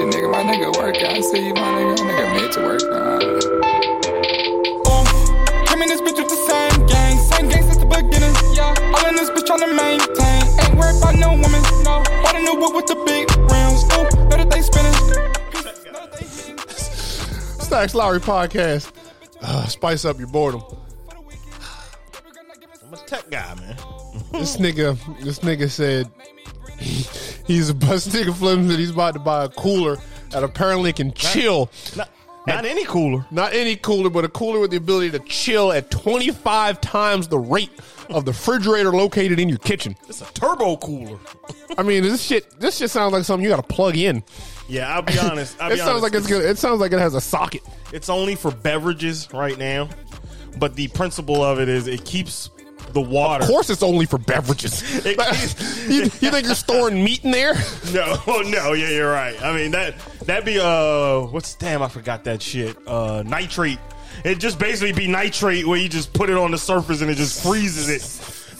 shit, nigga. My nigga work. I see you, my nigga. My nigga meant to work. Nah. Oh, came in this bitch with the same gang, same gang since the beginning. Yeah, all in this bitch tryna maintain. Ain't worried about no woman. No, bought a new whip with the big rims. Ooh, know that they spinning. Know that they hitting. Stacks Lowry podcast. Uh, spice up your boredom. I'm a tech guy, man. This nigga, this nigga said he's a bus nigga flims that he's about to buy a cooler that apparently can chill. Not, not any cooler. Not any cooler, but a cooler with the ability to chill at 25 times the rate of the refrigerator located in your kitchen. It's a turbo cooler. I mean, this shit, this shit sounds like something you got to plug in. Yeah, I'll be honest. I'll It be sounds honest. like it's good. It sounds like it has a socket. It's only for beverages right now, but the principle of it is it keeps the water. Of course, it's only for beverages. It- you, you think you're storing meat in there? No, no, yeah, you're right. I mean that that'd be uh, what's damn? I forgot that shit. Uh, nitrate. It just basically be nitrate where you just put it on the surface and it just freezes it.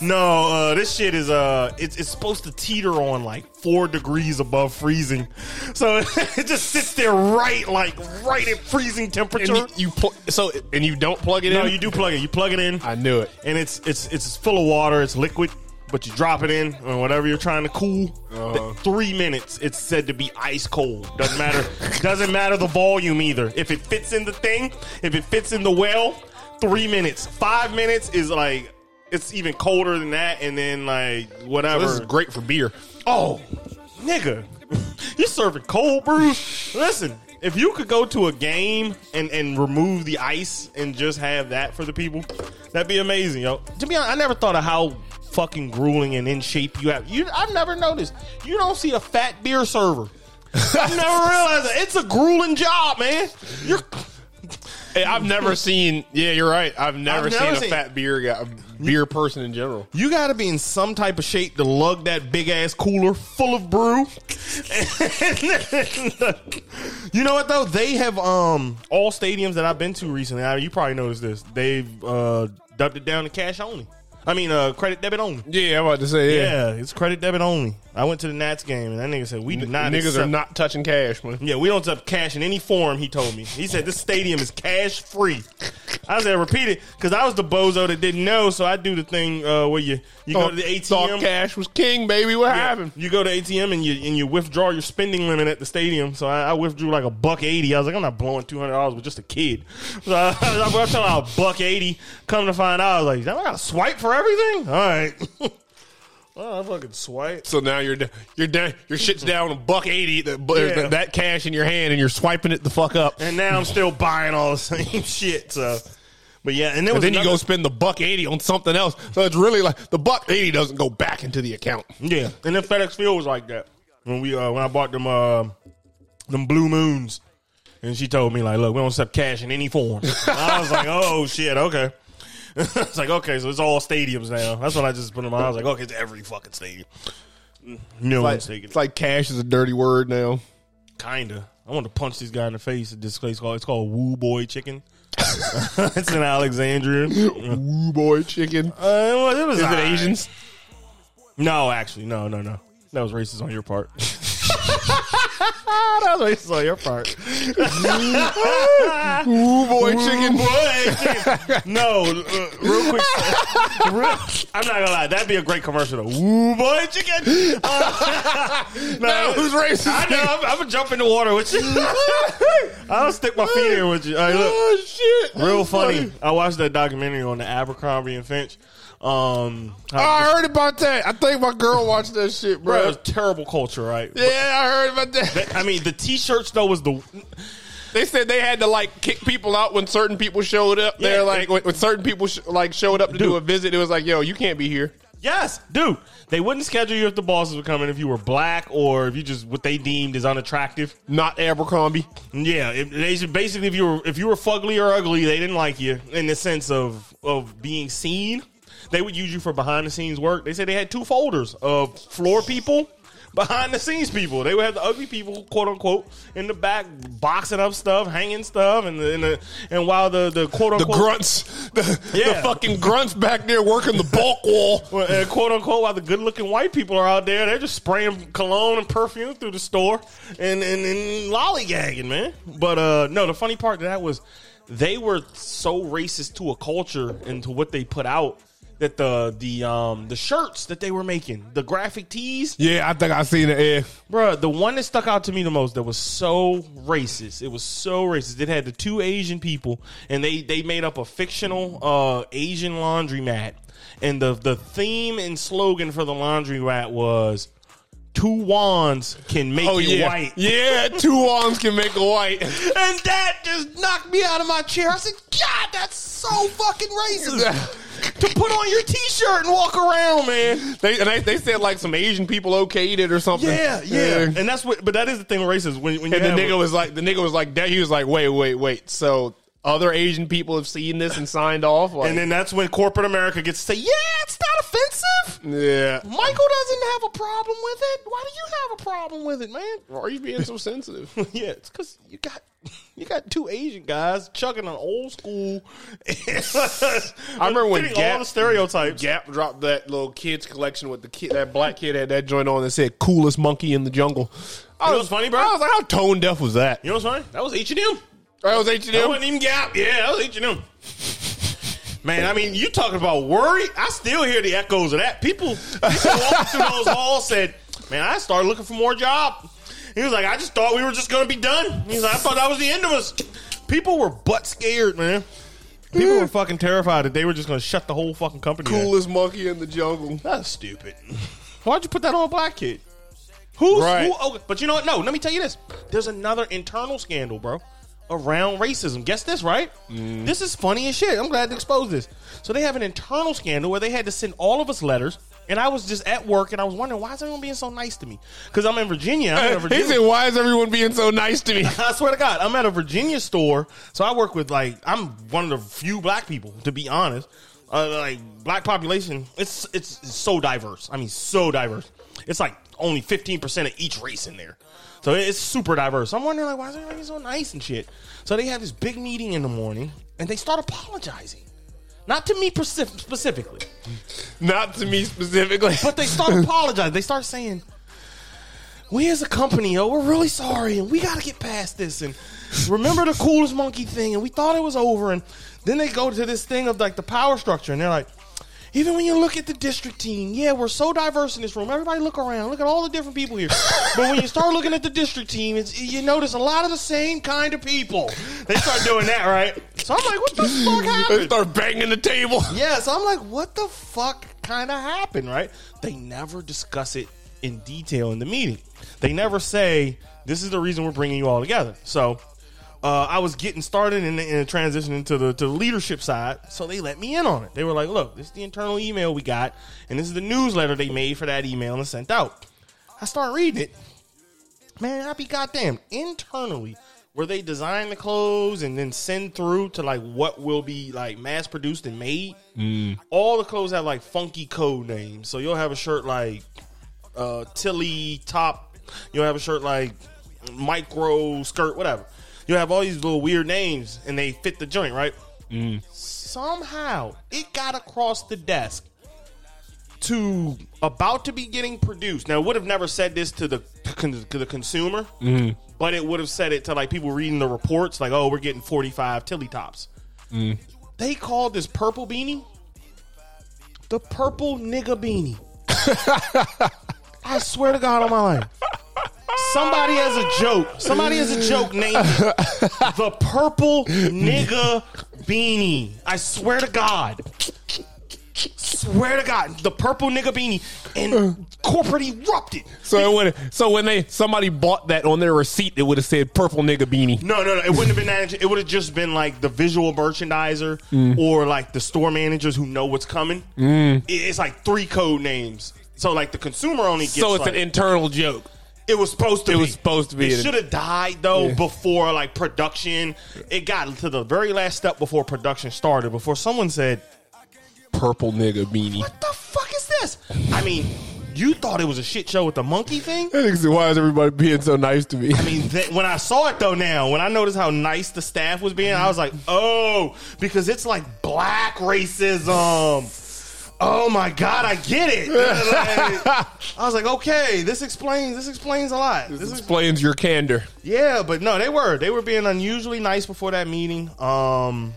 No, uh, this shit is uh, it's, it's supposed to teeter on like four degrees above freezing, so it just sits there right, like right at freezing And temperature. you, you pl- so and you don't plug it no, in. you do plug it. You plug it in. I knew it. and it's it's it's full of water. It's liquid, but you drop it in or whatever you're trying to cool. Uh-huh. Three minutes. It's said to be ice cold. Doesn't matter. doesn't matter the volume either. If it fits in the thing, if it fits in the well, three minutes. Five minutes is like it's even colder than that, and then like whatever. This is great for beer. Oh, nigga, you serving cold brew? Listen, if you could go to a game and and remove the ice and just have that for the people, that'd be amazing, yo. To be honest, I never thought of how fucking grueling and in shape you have. You, I've never noticed. You don't see a fat beer server. I've never realized that. It's a grueling job, man. You're Hey, I've never seen. Yeah, you're right. I've never, I've seen never a fat beer guy, beer person in general. You got to be in some type of shape to lug that big ass cooler full of brew. you know what though? They have um all stadiums that I've been to recently. I, you probably noticed this. They've uh dubbed it down to cash only. I mean, uh credit debit only. Yeah, I'm about to say. Yeah, Yeah, it's credit debit only. I went to the Nats game and that nigga said we do not niggas accept- are not touching cash, man. yeah, we don't accept cash in any form. He told me. He said this stadium is cash free. I said repeat it because I was the bozo that didn't know. So I do the thing uh, where you you go to the Thought ATM. cash was king, baby. What Yeah, happened? You go to ATM and you and you withdraw your spending limit at the stadium. So I, I withdrew like a buck eighty. I was like, I'm not blowing two hundred dollars with just a kid. So I, I was telling a buck eighty. Come to find out, I was like, I got to swipe for everything. All right. well, I fucking swipe. So now you're you're down. Your shit's down a buck eighty. That, Yeah. that cash in your hand, and you're swiping it the fuck up. And now I'm still buying all the same shit. So, but yeah, and, And then you go spend the buck eighty on something else. So it's really like the buck eighty doesn't go back into the account. Yeah, and then FedEx Field was like that when we uh, when I bought them uh, them blue moons, and she told me like, look, we don't accept cash in any form. I was like, oh shit, okay. it's like okay, so it's all stadiums now. That's what I just put in my. I was like, okay, it's every fucking stadium. No one's taking It's like cash is a dirty word now. kinda. I want to punch this guy in the face at this place called it's called Woo Boy Chicken. it's in Alexandria. Woo boy chicken. Uh, it was Is it. Asians? No, actually, no, no, no. That was racist on your part. that was racist on your part. Woo boy chicken. Boy. No, uh, real quick. real- I'm not gonna lie. That'd be a great commercial. Though. Woo boy chicken. Uh, no, Now, who's racist? I know. I'm, I'm gonna jump in the water with you. I'll stick my feet in with you. All right, look. Oh shit! Real That's funny. I watched that documentary on the Abercrombie and Fitch. Um, I heard about that. I think my girl watched that shit, bro, it was terrible culture, right? Yeah, I heard about that. I mean, the T-shirts though was the They said they had to like kick people out when certain people showed up. Yeah, They're like when, when certain people sh- like showed up to do a visit. It was like, yo, you can't be here. yes, dude. They wouldn't schedule you if the bosses were coming if you were black or if you just what they deemed as unattractive. Not Abercrombie. Yeah, if, they should basically if you were if you were fugly or ugly, they didn't like you in the sense of of being seen. They would use you for behind the scenes work. They said they had two folders of floor people behind the scenes people. They would have the ugly people, quote unquote, in the back boxing up stuff, hanging stuff, and the, and, the, and while the the quote The unquote grunts, the, the fucking grunts back there working the bulk wall. Well, and quote unquote, while the good looking white people are out there, they're just spraying cologne and perfume through the store and, and, and lollygagging, man. But uh, no, the funny part of that was they were so racist to a culture and to what they put out that the the um the shirts that they were making, the graphic tees, Yeah, I think I seen it. Yeah. Bruh, the one that stuck out to me the most that was so racist. It was so racist. It had the two Asian people, and they they made up a fictional uh, Asian laundromat, and the the theme and slogan for the laundry laundromat was two wands can make Oh you yeah, white. yeah. Two wands can make a white. And that just knocked me out of my chair. I said, God, that's so fucking racist. to put on your t-shirt and walk around, man. They and they, they said like some Asian people okayed it or something. Yeah, yeah. And that's what but that is the thing with racism. When, when you And the nigga was like, the nigga was like, that. He was like, wait, wait, wait. So other Asian people have seen this and signed off. Like, And then that's when corporate America gets to say, "Yeah, it's not offensive. yeah. Michael doesn't have a problem with it. Why do you have a problem with it, man?" Why are you being so sensitive? yeah, it's because you got you got two Asian guys chugging an old school. I remember when Fitting all Gap- the stereotypes. Gap dropped that little kids collection with the kid. That black kid had that joint on that said "coolest monkey in the jungle." I know was what's funny, bro? I was like, how tone deaf was that? You know what's funny? That was H and M. That was H and wasn't M. even Gap. Yeah, that was H and M. Man, I mean, you talking about worry? I still hear the echoes of that. People, people walking through those halls said, "Man, I started looking for more job." He was like, "I just thought we were just going to be done." He's like, "I thought that was the end of us." People were butt scared, man. People were fucking terrified that they were just going to shut the whole fucking company. down. Coolest monkey in the jungle. That's stupid. Why'd you put that on a black kid? Who's Right. who? Oh, but you know what? No, let me tell you this. There's another internal scandal, bro, around racism. Guess this, right? This is funny as shit. I'm glad to expose this. So they have an internal scandal where they had to send all of us letters. And I was just at work and I was wondering why is everyone being so nice to me? Because I'm in Virginia. I'm in a He Virginia. said, "Why is everyone being so nice to me?" I swear to God, I'm at a Virginia store, so I work with like I'm one of the few black people, to be honest. Uh, like black population, it's, it's it's so diverse. I mean, so diverse. It's like only 15 percent of each race in there, so it's super diverse. I'm wondering like why is everybody so nice and shit? So they have this big meeting in the morning, and they start apologizing, not to me specif- specifically, Not to me specifically. but they start apologizing. They start saying, "We as a company, yo, we're really sorry, and we got to get past this." And remember the coolest monkey thing, and we thought it was over. And then they go to this thing of like the power structure, and they're like, "Even when you look at the district team, yeah, we're so diverse in this room. Everybody look around, look at all the different people here. but when you start looking at the district team, it's, you notice a lot of the same kind of people. They start doing that, right? So I'm like, what the fuck they happened? start banging the table. Yeah, so I'm like, what the fuck kind of happened, right? They never discuss it in detail in the meeting. They never say, this is the reason we're bringing you all together. So uh, I was getting started and, and transitioning to the, to the leadership side, so they let me in on it. They were like, look, this is the internal email we got, and this is the newsletter they made for that email and sent out. I start reading it. Man, I be goddamn. Internally, where they design the clothes and then send through to like what will be like mass produced and made. All the clothes have like funky code names. So you'll have a shirt like uh, Tilly top. You'll have a shirt like micro skirt, whatever. You'll have all these little weird names and they fit the joint, right? Mm. Somehow it got across the desk to about to be getting produced. Now, it would have never said this to the to the consumer, mm-hmm. but it would have said it to like people reading the reports, like, "Oh, we're getting forty five Tilly tops." Mm. They called this purple beanie the purple nigga beanie. I swear to God on my life. Somebody has a joke. Somebody has a joke named the purple nigga beanie. I swear to God. Swear to God, the purple nigga beanie and corporate erupted. So it would, so when they somebody bought that on their receipt, it would have said "purple nigga beanie." No, no, no. It wouldn't have been that. It would have just been like the visual merchandiser mm. or like the store managers who know what's coming. Mm. It- It's like three code names. So like the consumer only gets. So it's like, an internal joke. It was supposed to. Be It be. was supposed to be. It should have died though before like production. It got to the very last step before production started. Before someone said, Purple nigga beanie. "What the fuck is this?" I mean, You thought it was a shit show with the monkey thing? I think so. Why is everybody being so nice to me? I mean, th- when I saw it though, now when I noticed how nice the staff was being, I was like, oh, because it's like black racism. Oh my god, I get it. Like, I was like, okay, this explains this explains a lot. This is, explains your candor. yeah, but no, they were they were being unusually nice before that meeting. Um,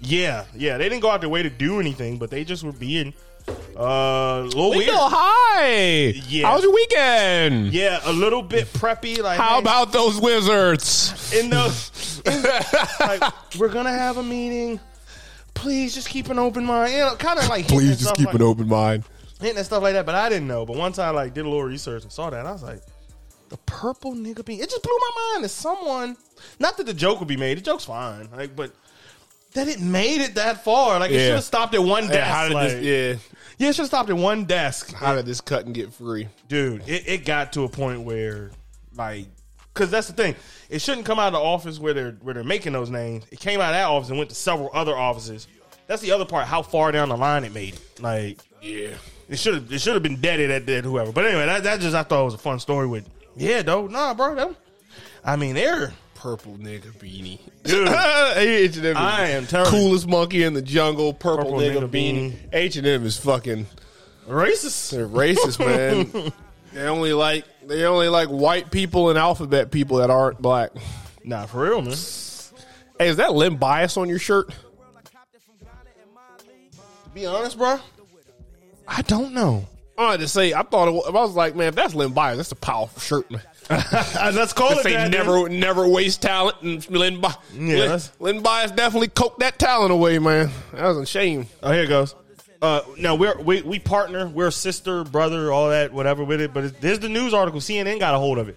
yeah, yeah, they didn't go out their way to do anything, but they just were being uh, a little weird. Hi. Yeah. How was your weekend? Yeah, a little bit preppy. Like, How hey, about those wizards? in the in- like we're gonna have a meeting. Please just keep an open mind. You know, kind of like Please just keep like, an open mind. hitting at stuff like that. But I didn't know. But once I like did a little research and saw that, I was like, the purple nigga bean. It just blew my mind. That someone, not that the joke would be made. The joke's fine. Like, but that it made it that far. Like it Yeah. should have stopped at one desk. Yeah, how did like- this? Yeah, yeah, it should have stopped at one desk. how did this cut and get free? dude it, it got to a point where like because that's the thing it shouldn't come out of the office where they're where they're making those names it came out of that office and went to several other offices that's the other part how far down the line it made it like Yeah, it should have it should have been deaded at, at whoever but anyway that, that just i thought was a fun story with yeah though nah bro that, i mean they're purple nigga beanie. Dude. H and. I am terrible. coolest monkey in the jungle. Purple, Purple nigga, nigga beanie. H and M is fucking. racist They're racist, man. they only like they only like white people and alphabet people that aren't black. nah for real man Hey, is that Len Bias on your shirt? to be honest bro i don't know I had to say, I thought it was, I was like, man, if that's Len Bias, that's a powerful shirt, man. let's call it that, never, never waste talent, and Lynn, Bi- Yeah, Lynn, that's- Len Bias definitely coked that talent away, man. That was a shame. Oh, here it goes. Uh, no, we're we, we partner. We're sister, brother, all that, whatever with it. But it, there's the news article. CNN got a hold of it.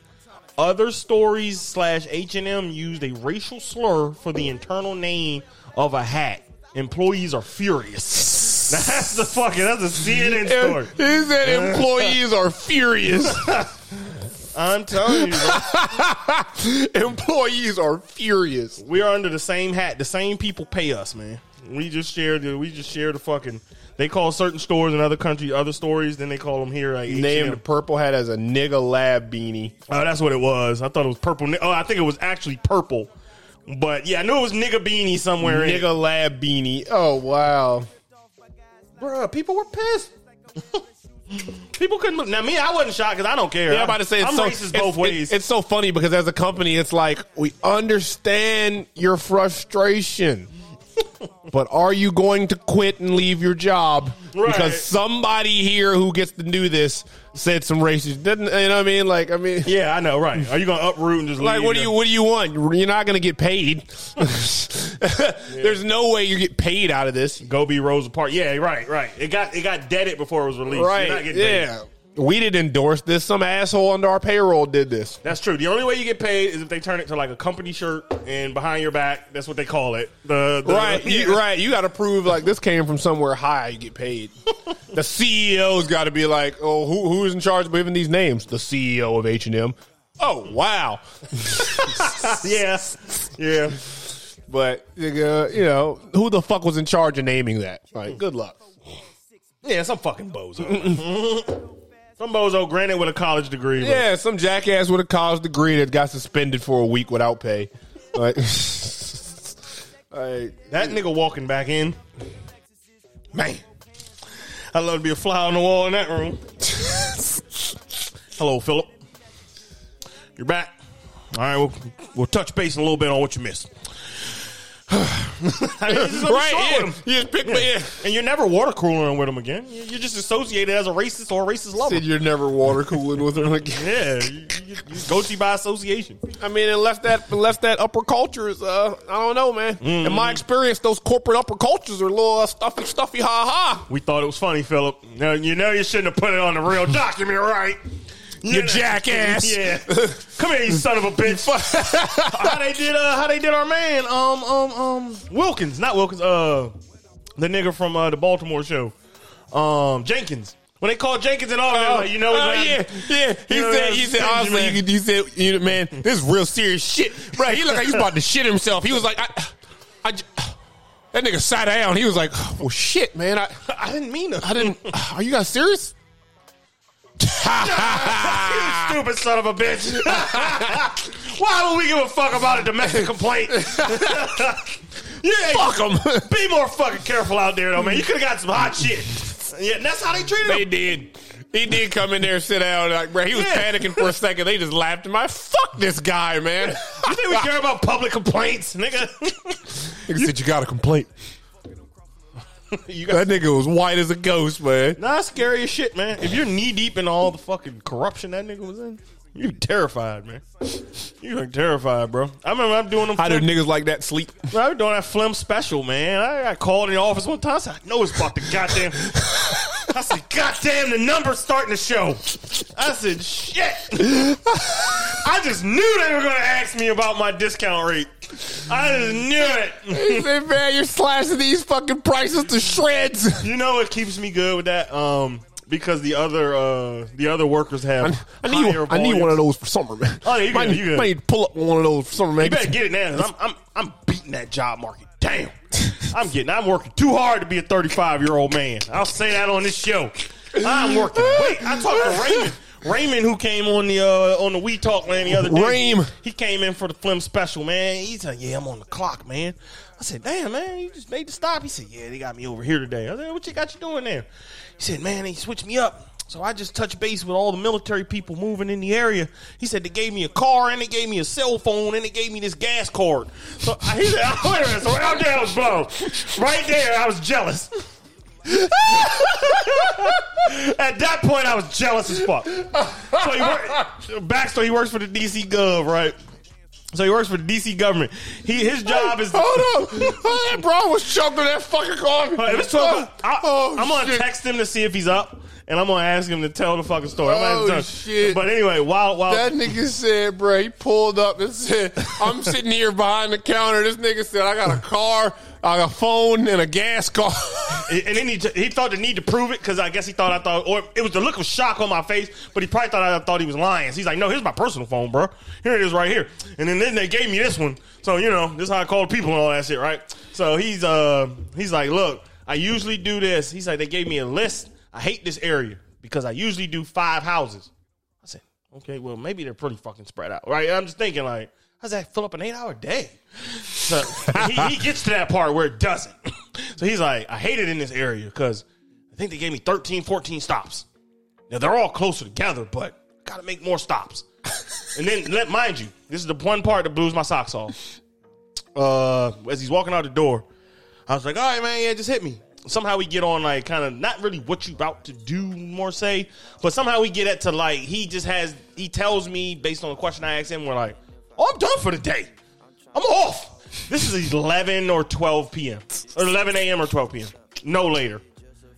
Other stories slash H and M used a racial slur for the internal name of a hat. Employees are furious. That's the fucking. That's a CNN story. He said employees are furious. I'm telling you, employees are furious. we are under the same hat. The same people pay us, man. We just share the. We just share the fucking. They call certain stores in other countries other stories. Then they call them here like H&M. Named the purple hat as a nigga lab beanie. Oh, that's what it was. I thought it was purple. Oh, I think it was actually purple. But yeah, I knew it was nigga beanie somewhere. in. Nigga lab beanie. Oh wow. Bruh, people were pissed. people couldn't. look- Now me, I wasn't shocked because I don't care. Yeah, I'm about to say it's I'm so, racist it's- both it- ways. it's so funny because as a company, it's like we understand your frustration, but are you going to quit and leave your job Right. because somebody here who gets to do this said some racist? Didn't you know what I mean? Like I mean. yeah, I know. Right? Are you gonna uproot and just Like leave? what do you what do you want? You're not going to get paid. There's no way you get paid out of this. go be Rosa Parks? Yeah, right, right. It got it got deaded before it was released. You're not Right? getting paid. We didn't endorse this. Some asshole under our payroll did this. That's true. The only way you get paid is if they turn it to like a company shirt and behind your back. That's what they call it. The, the Right, yeah. you, right. You got to prove like this came from somewhere high. You get paid. the CEO's got to be like, oh, who who's in charge of giving these names? The CEO of H and M. Oh wow. yeah, yeah. But you know who the fuck was in charge of naming that? Like, good luck. Yeah, some fucking bozo. some bozo, granted with a college degree. Yeah, some jackass with a college degree that got suspended for a week without pay. Like, like That nigga walking back in. Man. I'd love to be a fly on the wall in that room. Hello, Philip. You're back. All right, we'll, we'll touch base a little bit on what you missed. I mean, it's gonna be right, yeah. him. You just pick me. Yeah. And you're never water cooling with him again. You- You're just associated as a racist or a racist lover. Said you're never water cooling with her again. Yeah, you, you, you goatee by association. I mean, unless that unless that upper culture is, uh, I don't know, man. In my experience, those corporate upper cultures are a little uh, stuffy, stuffy, ha ha. We thought it was funny, Philip. Now you know you shouldn't have put it on the real document, right? You jackass. Yeah. Come here, you son of a bitch. how they did uh how they did our man, um, um, um Wilkins, not Wilkins, uh the nigga from uh, the Baltimore show. Um Jenkins. When they called Jenkins and all that, like, you know, oh yeah, yeah. He You know, said, he said, honestly, man. you could, he said, you know, man, this is real serious shit, right? He looked like he was about to shit himself. He was like, I, I, that nigga sat down. He was like, well, shit, man, I, I didn't mean to. I didn't. Are you guys serious? you stupid son of a bitch. Why would we give a fuck about a domestic complaint? yeah, Fuck them. be more fucking careful out there, though, man. You could have got some hot shit. Yeah, and that's how they treated him. they did. He did come in there and sit down. Like, bro, he was Yeah. panicking for a second. They just laughed at my fuck this guy, man. You think we care about public complaints, nigga? Nigga said you got a complaint. you got That nigga was white as a ghost, man. Nah, scary as shit, man. If you're knee deep in all the fucking corruption that nigga was in, you terrified, man. You like terrified, bro. I remember I'm doing them. How do niggas like that sleep? I was doing that flim special, man. I got called in the office one time. I said, I know it's about the goddamn. I said, goddamn, the number's starting to show. I said, shit. I just knew they were going to ask me about my discount rate. I just knew it. He said, man, you're slashing these fucking prices to shreds. You know what keeps me good with that? Um, because the other uh the other workers have I need, higher I need one of those for summer, man. Oh, yeah, you might, good, you good. might need to pull up one of those for summer, man. You better get it now. I'm, I'm I'm beating that job market. Damn. I'm getting. I'm working too hard to be a 35 year old man. I'll say that on this show. I'm working. Wait, I talked to Raymond. Raymond, who came on the uh, on the We Talk man the other day. Raym. He came in for the Flim special, man. He said, "Yeah, I'm on the clock, man." I said, "Damn, man, you just made the stop." He said, "Yeah, they got me over here today." I said, "What you got you doing there?" He said, "Man, they switched me up." So I just touched base with all the military people moving in the area. He said they gave me a car and they gave me a cell phone and they gave me this gas card. So I- he said, oh, "Wait a minute." So right there I was blown. Right there, I was jealous. At that point, I was jealous as fuck. So he work, backstory: He works for the DC Gov, right? So he works for the DC government. He his job is. Hold up. Oh, that bro was choking that fucking it's 12, I, Oh, I'm gonna text him to see if he's up, and I'm gonna ask him to tell the fucking story. I'm Oh, gonna ask him. shit. But anyway, while while That nigga said, bro, he pulled up and said, I'm sitting here behind the counter. This nigga said, I got a car, I got a phone, and a gas car. and then he, he thought the need to prove it because I guess he thought I thought, or it was the look of shock on my face, but he probably thought I thought he was lying. So he's like, "No, here's my personal phone, bro. Here it is, right here." And then, then they gave me this one, so you know this is how I call people and all that shit, right? So he's uh he's like, "Look, I usually do this." He's like, "They gave me a list. I hate this area because I usually do five houses." I said, "Okay, well maybe they're pretty fucking spread out, right?" I'm just thinking like. How's that fill up an eight hour day? So he, he gets to that part where it doesn't. So he's like, I hate it in this area because I think they gave me 13, 14 stops. Now they're all closer together, but gotta make more stops. and then let mind you, this is the one part that blows my socks off. Uh, as he's walking out the door, I was like, all right, man, yeah, just hit me. Somehow we get on like kind of not really what you about to do, more say, but somehow we get it to like he just has he tells me based on the question I asked him, we're like, oh, I'm done for the day. I'm off. This is 11 or 12 p.m. or 11 a.m. or 12 p.m. No later.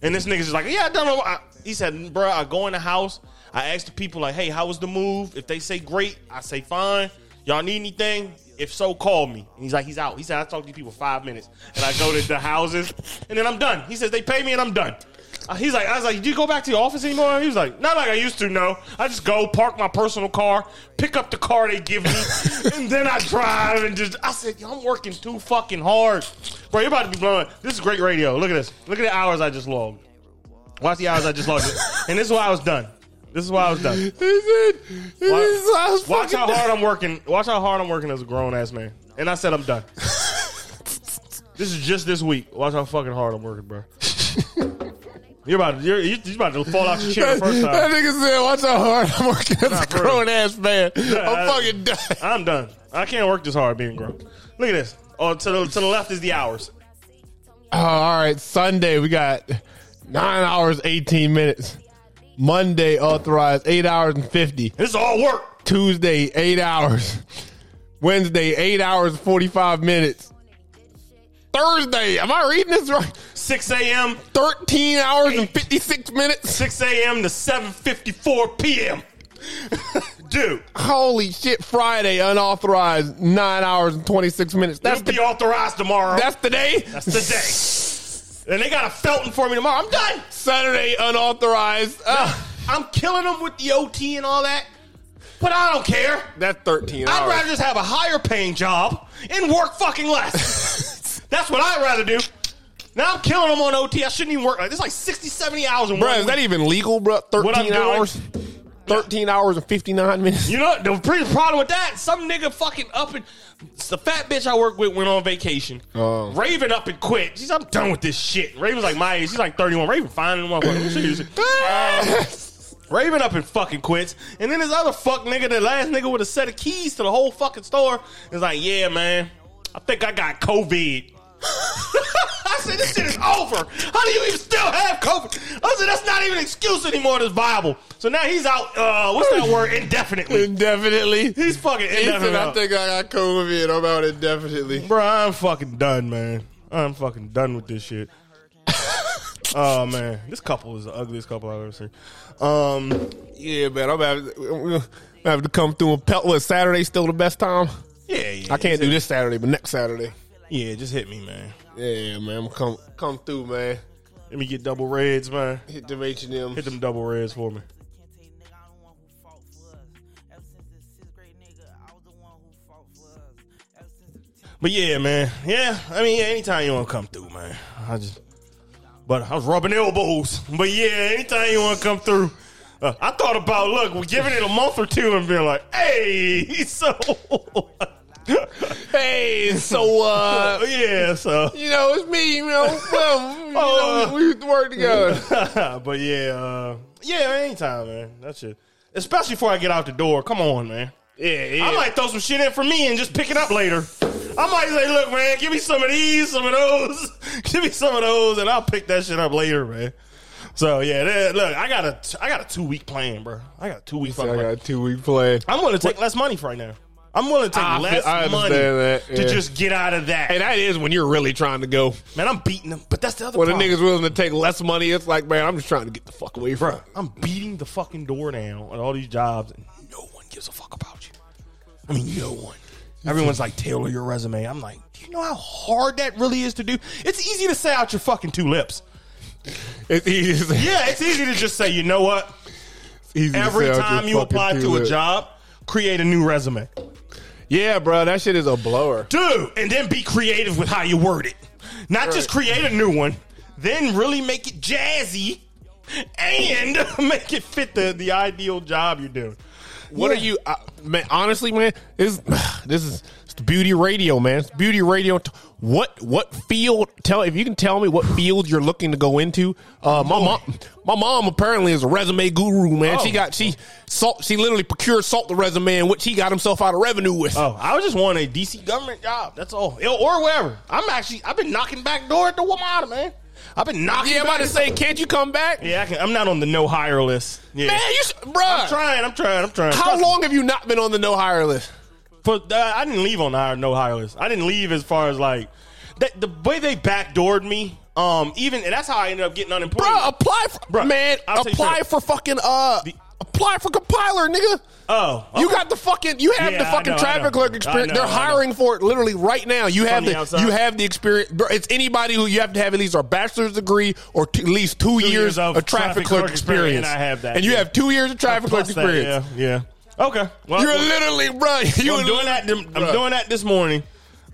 And this nigga's just like, yeah, I know. I, he said, bro, I go in the house. I ask the people like, hey, how was the move? If they say great, I say fine. Y'all need anything? If so, call me. And he's like, he's out. He said, I talk to these people five minutes, and I go to the houses, and then I'm done. He says they pay me, and I'm done. Uh, he's like, I was like, do you go back to the office anymore? He was like, not like I used to. No, I just go park my personal car, pick up the car they give me, and then I drive and just. I said, Yo, I'm working too fucking hard, bro. You're about to be blowing. This is great radio. Look at this. Look at the hours I just logged. Watch the hours I just logged, and this is why I was done. This is why I was done. He said, this is- I was Watch fucking how hard I'm working. Watch how hard I'm working as a grown ass man. And I said I'm done. this is just this week. Watch how fucking hard I'm working, bro. You're about to, you're, you're about to fall out your chair the first time. That nigga said, watch how hard I'm working as a grown ass man. I'm I- fucking done. I'm done. I can't work this hard being grown. Look at this. Oh, to the to the left is the hours. Oh, all right, Sunday we got nine hours eighteen minutes. Monday authorized eight hours and fifty. This all work. Tuesday eight hours. Wednesday eight hours forty five minutes. Thursday, am I reading this right? 6 a.m. Thirteen hours and fifty six minutes. 6 a.m. to 7:54 p.m. Dude, Holy shit! Friday unauthorized nine hours and twenty six minutes. That's it'll be the authorized tomorrow. that's the day. That's the day. And they got a Felton for me tomorrow. I'm done. Saturday unauthorized. Uh, I'm killing them with the OT and all that. But I don't care. that's thirteen I'd hours. rather just have a higher paying job and work fucking less. That's what I'd rather do. Now I'm killing them on OT. I shouldn't even work. Like, this like 60, 70 hours in Bro, one is that even legal, bro? What I'm 13 doing? hours? 13 hours and 59 minutes? You know the problem with that? Some nigga fucking up and the fat bitch I work with went on vacation. Oh. Raven up and quit. She's I'm done with this shit. Raven's like my age. She's like 31. Raven fine in one. Raven up and fucking quits. And then this other fuck nigga, the last nigga with a set of keys to the whole fucking store, is like, yeah, man, I think I got COVID. I said, this shit is over. How do you even still have COVID? I said, that's not even an excuse anymore that's viable. So now he's out, uh, what's that word? Indefinitely. Indefinitely. He's fucking indefinitely. I think I got COVID. I'm out indefinitely. Bro, I'm fucking done, man. I'm fucking done with this shit. oh man, this couple is the ugliest couple I've ever seen. Um, Yeah, man. I'm having, gonna have to come through and pelt. What, Saturday still the best time? yeah, yeah. I can't do this Saturday, but next Saturday. Yeah, just hit me, man. Yeah, man. Come come through, man. Let me get double reds, man. Hit them H and M. Hit them double reds for me. But yeah, man. Yeah, I mean, yeah, anytime you want to come through, man. I just, but I was rubbing elbows. But yeah, anytime you want to come through. Uh, I thought about, look, we're giving it a month or two and being like, hey, so. Hey, so uh, yeah, so. you know, it's me. You know, well, you Oh, know, we used to work together. but yeah, uh, yeah, anytime, man. That's it. Especially before I get out the door. Come on, man. Yeah, yeah. I might throw some shit in for me and just pick it up later. I might say, look, man, give me some of these, some of those. give me some of those, and I'll pick that shit up later, man. So yeah, that- look, I got a, I got a two week plan, bro. I got a two week I got plan. a two week play. I'm gonna take less money for right now. I'm willing to take I less understand money that, to just get out of that. And that is when you're really trying to go. man, I'm beating them, but that's the other When a nigga's willing to take less money, it's like, man, I'm just trying to get the fuck away from. Bruh. I'm beating the fucking door down on all these jobs, and no one gives a fuck about you. I mean, no one. Everyone's like, tailor your resume. I'm like, do you know how hard that really is to do? It's easy to say out your fucking two lips. It's easy. To say, Yeah, it's easy to just say, you know what? Every say out your time you apply to a job, create a new resume. Yeah, bro, that shit is a blower. Dude, and then be creative with how you word it. Not just create a new one, then really make it jazzy and make it fit the, the ideal job you're doing. What are you, uh, man? Honestly, man, this this is it's the beauty radio, man. It's beauty radio. What what field? Tell if you can tell me what field you're looking to go into. Uh, my mom, my mom apparently is a resume guru, man. She Oh. got she salt. She literally procured salt the resume, in which he got himself out of revenue with. Oh, I was just wanting a DC government job. That's all, or wherever. I'm actually, I've been knocking back door at the WMATA, man. I've been knocking. yeah, I'm about to say, can't you come back? Yeah, I can, I'm not on the no hire list. Yeah, Man, you, bruh. I'm trying. I'm trying. I'm trying. How Trust me. long have you not been on the no hire list? For, uh, I didn't leave on the hire, no hire list. I didn't leave as far as like that, the way they backdoored me. Um, even and that's how I ended up getting unemployed. Bro, apply for Bruh, man. I'll Apply for fucking uh. apply for compiler, nigga. oh, You got the fucking. You have Yeah, the fucking know, traffic clerk experience. know, They're hiring for it literally right now. You have the the. You have the experience. Bro, it's anybody who you have to have at least a bachelor's degree or t- at least two, years, years of, traffic, traffic clerk clerk experience. experience, and I have that, And you yeah. have two years of traffic clerk Plus that, experience. yeah, yeah. Okay, well, You're well, literally, bro. You I'm doing that. I'm doing that this morning.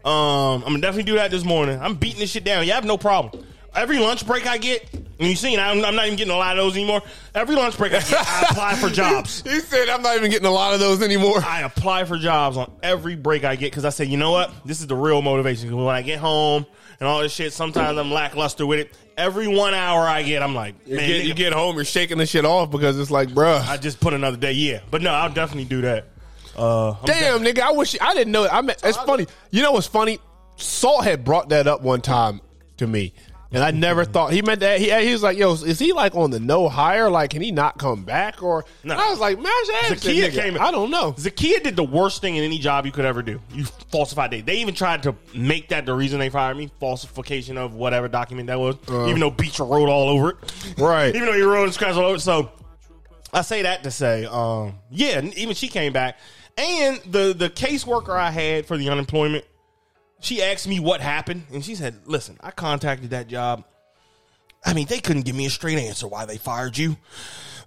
Um, I'm gonna definitely do that this morning. I'm beating this shit down. You have no problem. Every lunch break I get, and you seen, I'm, I'm not even getting a lot of those anymore. Every lunch break I get, I apply for jobs. He said, "I'm not even getting a lot of those anymore." I apply for jobs on every break I get because I say, you know what? This is the real motivation. When I get home and all this shit, sometimes I'm lackluster with it. Every one hour I get, I'm like, You get, you get home, you're shaking the shit off because it's like, bruh. I just put another day. Yeah, but no, I'll definitely do that. Uh, Damn, nigga, I wish I didn't know. I mean, it's funny. You know what's funny? Salt had brought that up one time to me, and I never thought he meant that. He, he was like, "Yo, is he like on the no hire? Like, can he not come back?" Or No. I was like, "Man, I should ask that Zakia nigga." came. I don't know. Zakia did the worst thing in any job you could ever do. You falsified data. They even tried to make that the reason they fired me. Falsification of whatever document that was. even though Beecher wrote all over it. Uh. Right. even though he wrote and scratched all over it. So I say that to say, um, yeah, even she came back. And the the caseworker I had for the unemployment, she asked me what happened, and she said, "Listen, I contacted that job. I mean, they couldn't give me a straight answer why they fired you.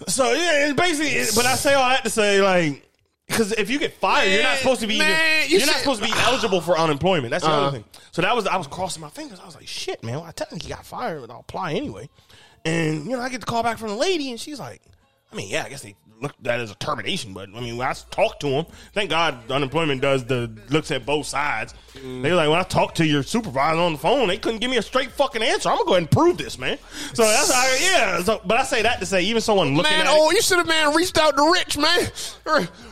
So yeah, it's basically. But I say all that to say, like, Because if you get fired, you're not supposed to be. man, even, you you're not supposed to be eligible for unemployment. That's the Uh-huh. other thing. So that was I was crossing my fingers. I was like, shit, man. Well, I technically got fired, but I'll apply anyway. And you know, I get the call back from the lady, and she's like, I mean, yeah, I guess they looked at that as a termination, but I mean, when I talked to them, thank God unemployment does the looks at both sides. Mm. They were like, when I talked to your supervisor on the phone, they couldn't give me a straight fucking answer. I'm gonna go ahead and prove this, man. So that's how, yeah. So, but I say that to say, even someone looking Man, at oh, it, you should have man reached out to Rich, man.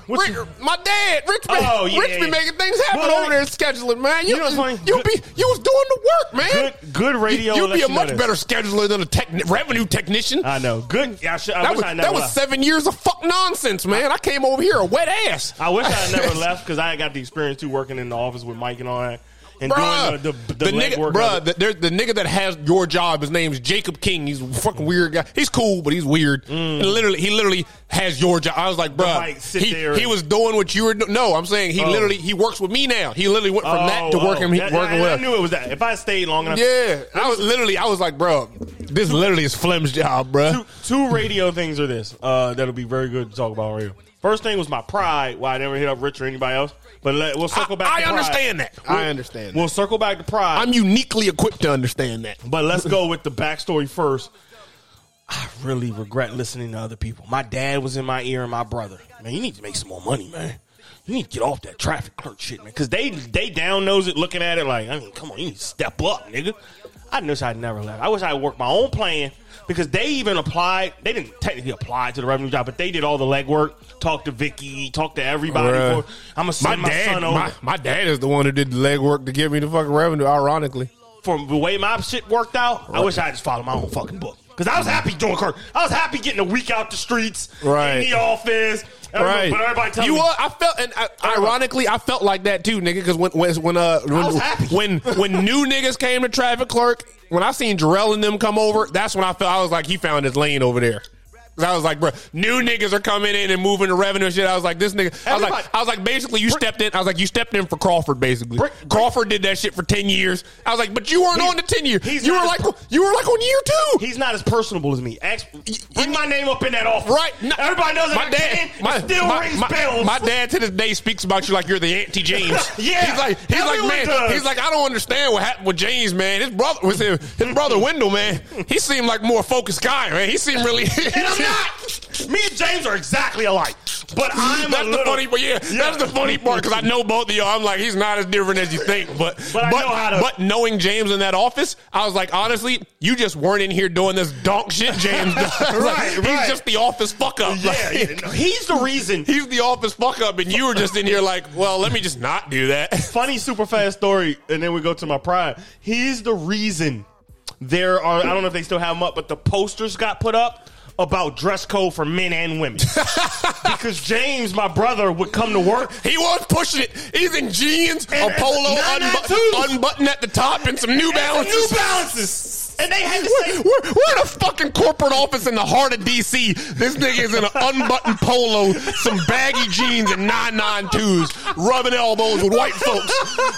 What's Rich- your- my dad, Rich. Oh, yeah, Rich be yeah. making things happen Well, over there scheduling, man. You, You know? You Good- be you was doing the work, man. Good- good radio You, would be a much better scheduler than a techni- revenue technician. I know, good. Yeah, I, should, I that wish was I that was seven years of fuck nonsense, man. I came over here a wet ass. I wish I had never left because I got the experience too working in the office with Mike and all that, and Bruh, doing the the, the, nigga, legwork bruh, the, the nigga that has your job. His name's Jacob King. He's a fucking weird guy. He's cool, but he's weird. And literally, he literally has your job. I was like, bruh, he, he was doing what you were. do- No, I'm saying he Oh. literally he works with me now. He literally went from that to Oh, working oh, that- working I, with. I knew it was that. If I stayed long enough, Yeah, I was literally. I was like, bro, this literally is Flem's job, bruh. two, two radio things are this uh, that'll be very good to talk about radio. First thing was my pride. Why I never hit up Rich or anybody else, but let, we'll circle back. I to pride. I understand that. I understand. We'll that. circle back to pride. I'm uniquely equipped to understand that. But let's go with the backstory first. I really regret listening to other people. My dad was in my ear and my brother. Man, you need to make some more money, man. You need to get off that traffic clerk shit, man. Because they they down nose it, looking at it like, I mean, come on, you need to step up, nigga. I wish I'd never left. I wish I'd worked my own plan because they even applied. They didn't technically apply to the revenue job, but they did all the legwork. Talk to Vicky, talk to everybody. Bruh. For, I'm gonna My send my, dad, son over. my, my dad is the one who did the legwork to give me the fucking revenue. Ironically, from the way my shit worked out, I wish I just followed my own fucking book. Because I was happy doing Kirk. I was happy getting a week out the streets, Right. in the office. Right? But everybody telling you me, was, I felt, and I, ironically, I felt like that too, nigga. Because when when when uh when, when when new niggas came to traffic clerk, when I seen Jarrell and them come over, that's when I felt I was like he found his lane over there. 'Cause I was like, bro, new niggas are coming in and moving the revenue and shit. I was like, this nigga. I was Everybody- like, I was like, basically, you stepped in. I was like, you stepped in for Crawford, basically. Crawford did that shit for ten years. I was like, but you weren't on the ten year. You were like, as you were like on year two. he's not as personable as me. Ask, bring my name up in that office. Right. No, Everybody knows my that dad. my, still my, rings my, bells. my dad to this day speaks about you like you're the Auntie James. Yeah. he's like he's like man. does. He's like I don't understand what happened with James, man. His brother was him. His brother Wendell, man. He seemed like more focused guy, man. He seemed really. not. Me and James are exactly alike. But I'm That's a the little, funny, but yeah, that's the funny part because I know both of y'all. I'm like, he's not as different as you think, but But I know how to- but knowing James in that office, I was like, honestly, you just weren't in here doing this donk shit, James. does. Like, Right, he's just the office fuck up. Yeah, Like, yeah, no, he's the reason. He's the office fuck up, and you were just in here like, well, let me just not do that. funny super fast story, and then we go to my pride. He's the reason there are. I don't know if they still have them up, but the posters got put up about dress code for men and women because James, my brother, would come to work. He was pushing it. He's in jeans, And- a polo, and- unbu- unbuttoned at the top, and some New Balances. New Balances, and they had to We're, say. we're, we're in a fucking corporate office in the heart of DC. This nigga is in an unbuttoned polo, some baggy jeans, and 992s, rubbing elbows with white folks.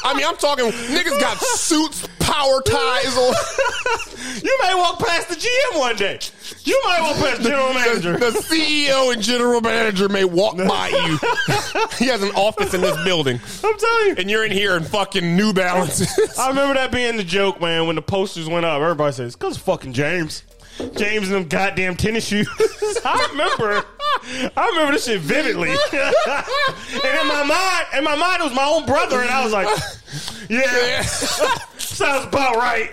I mean, I'm talking niggas got suits, power ties on. You may walk past the GM one day. You might walk past the general manager. The, the CEO and general manager may walk by you. he has an office in this building. I'm telling you. And you're in here in fucking New Balances. I remember that being the joke, man. When the posters went up, everybody says, "Cause fucking James, James and them goddamn tennis shoes." I remember, I remember this shit vividly. and in my mind, in my mind, it was my own brother, and I was like, "Yeah, sounds about right."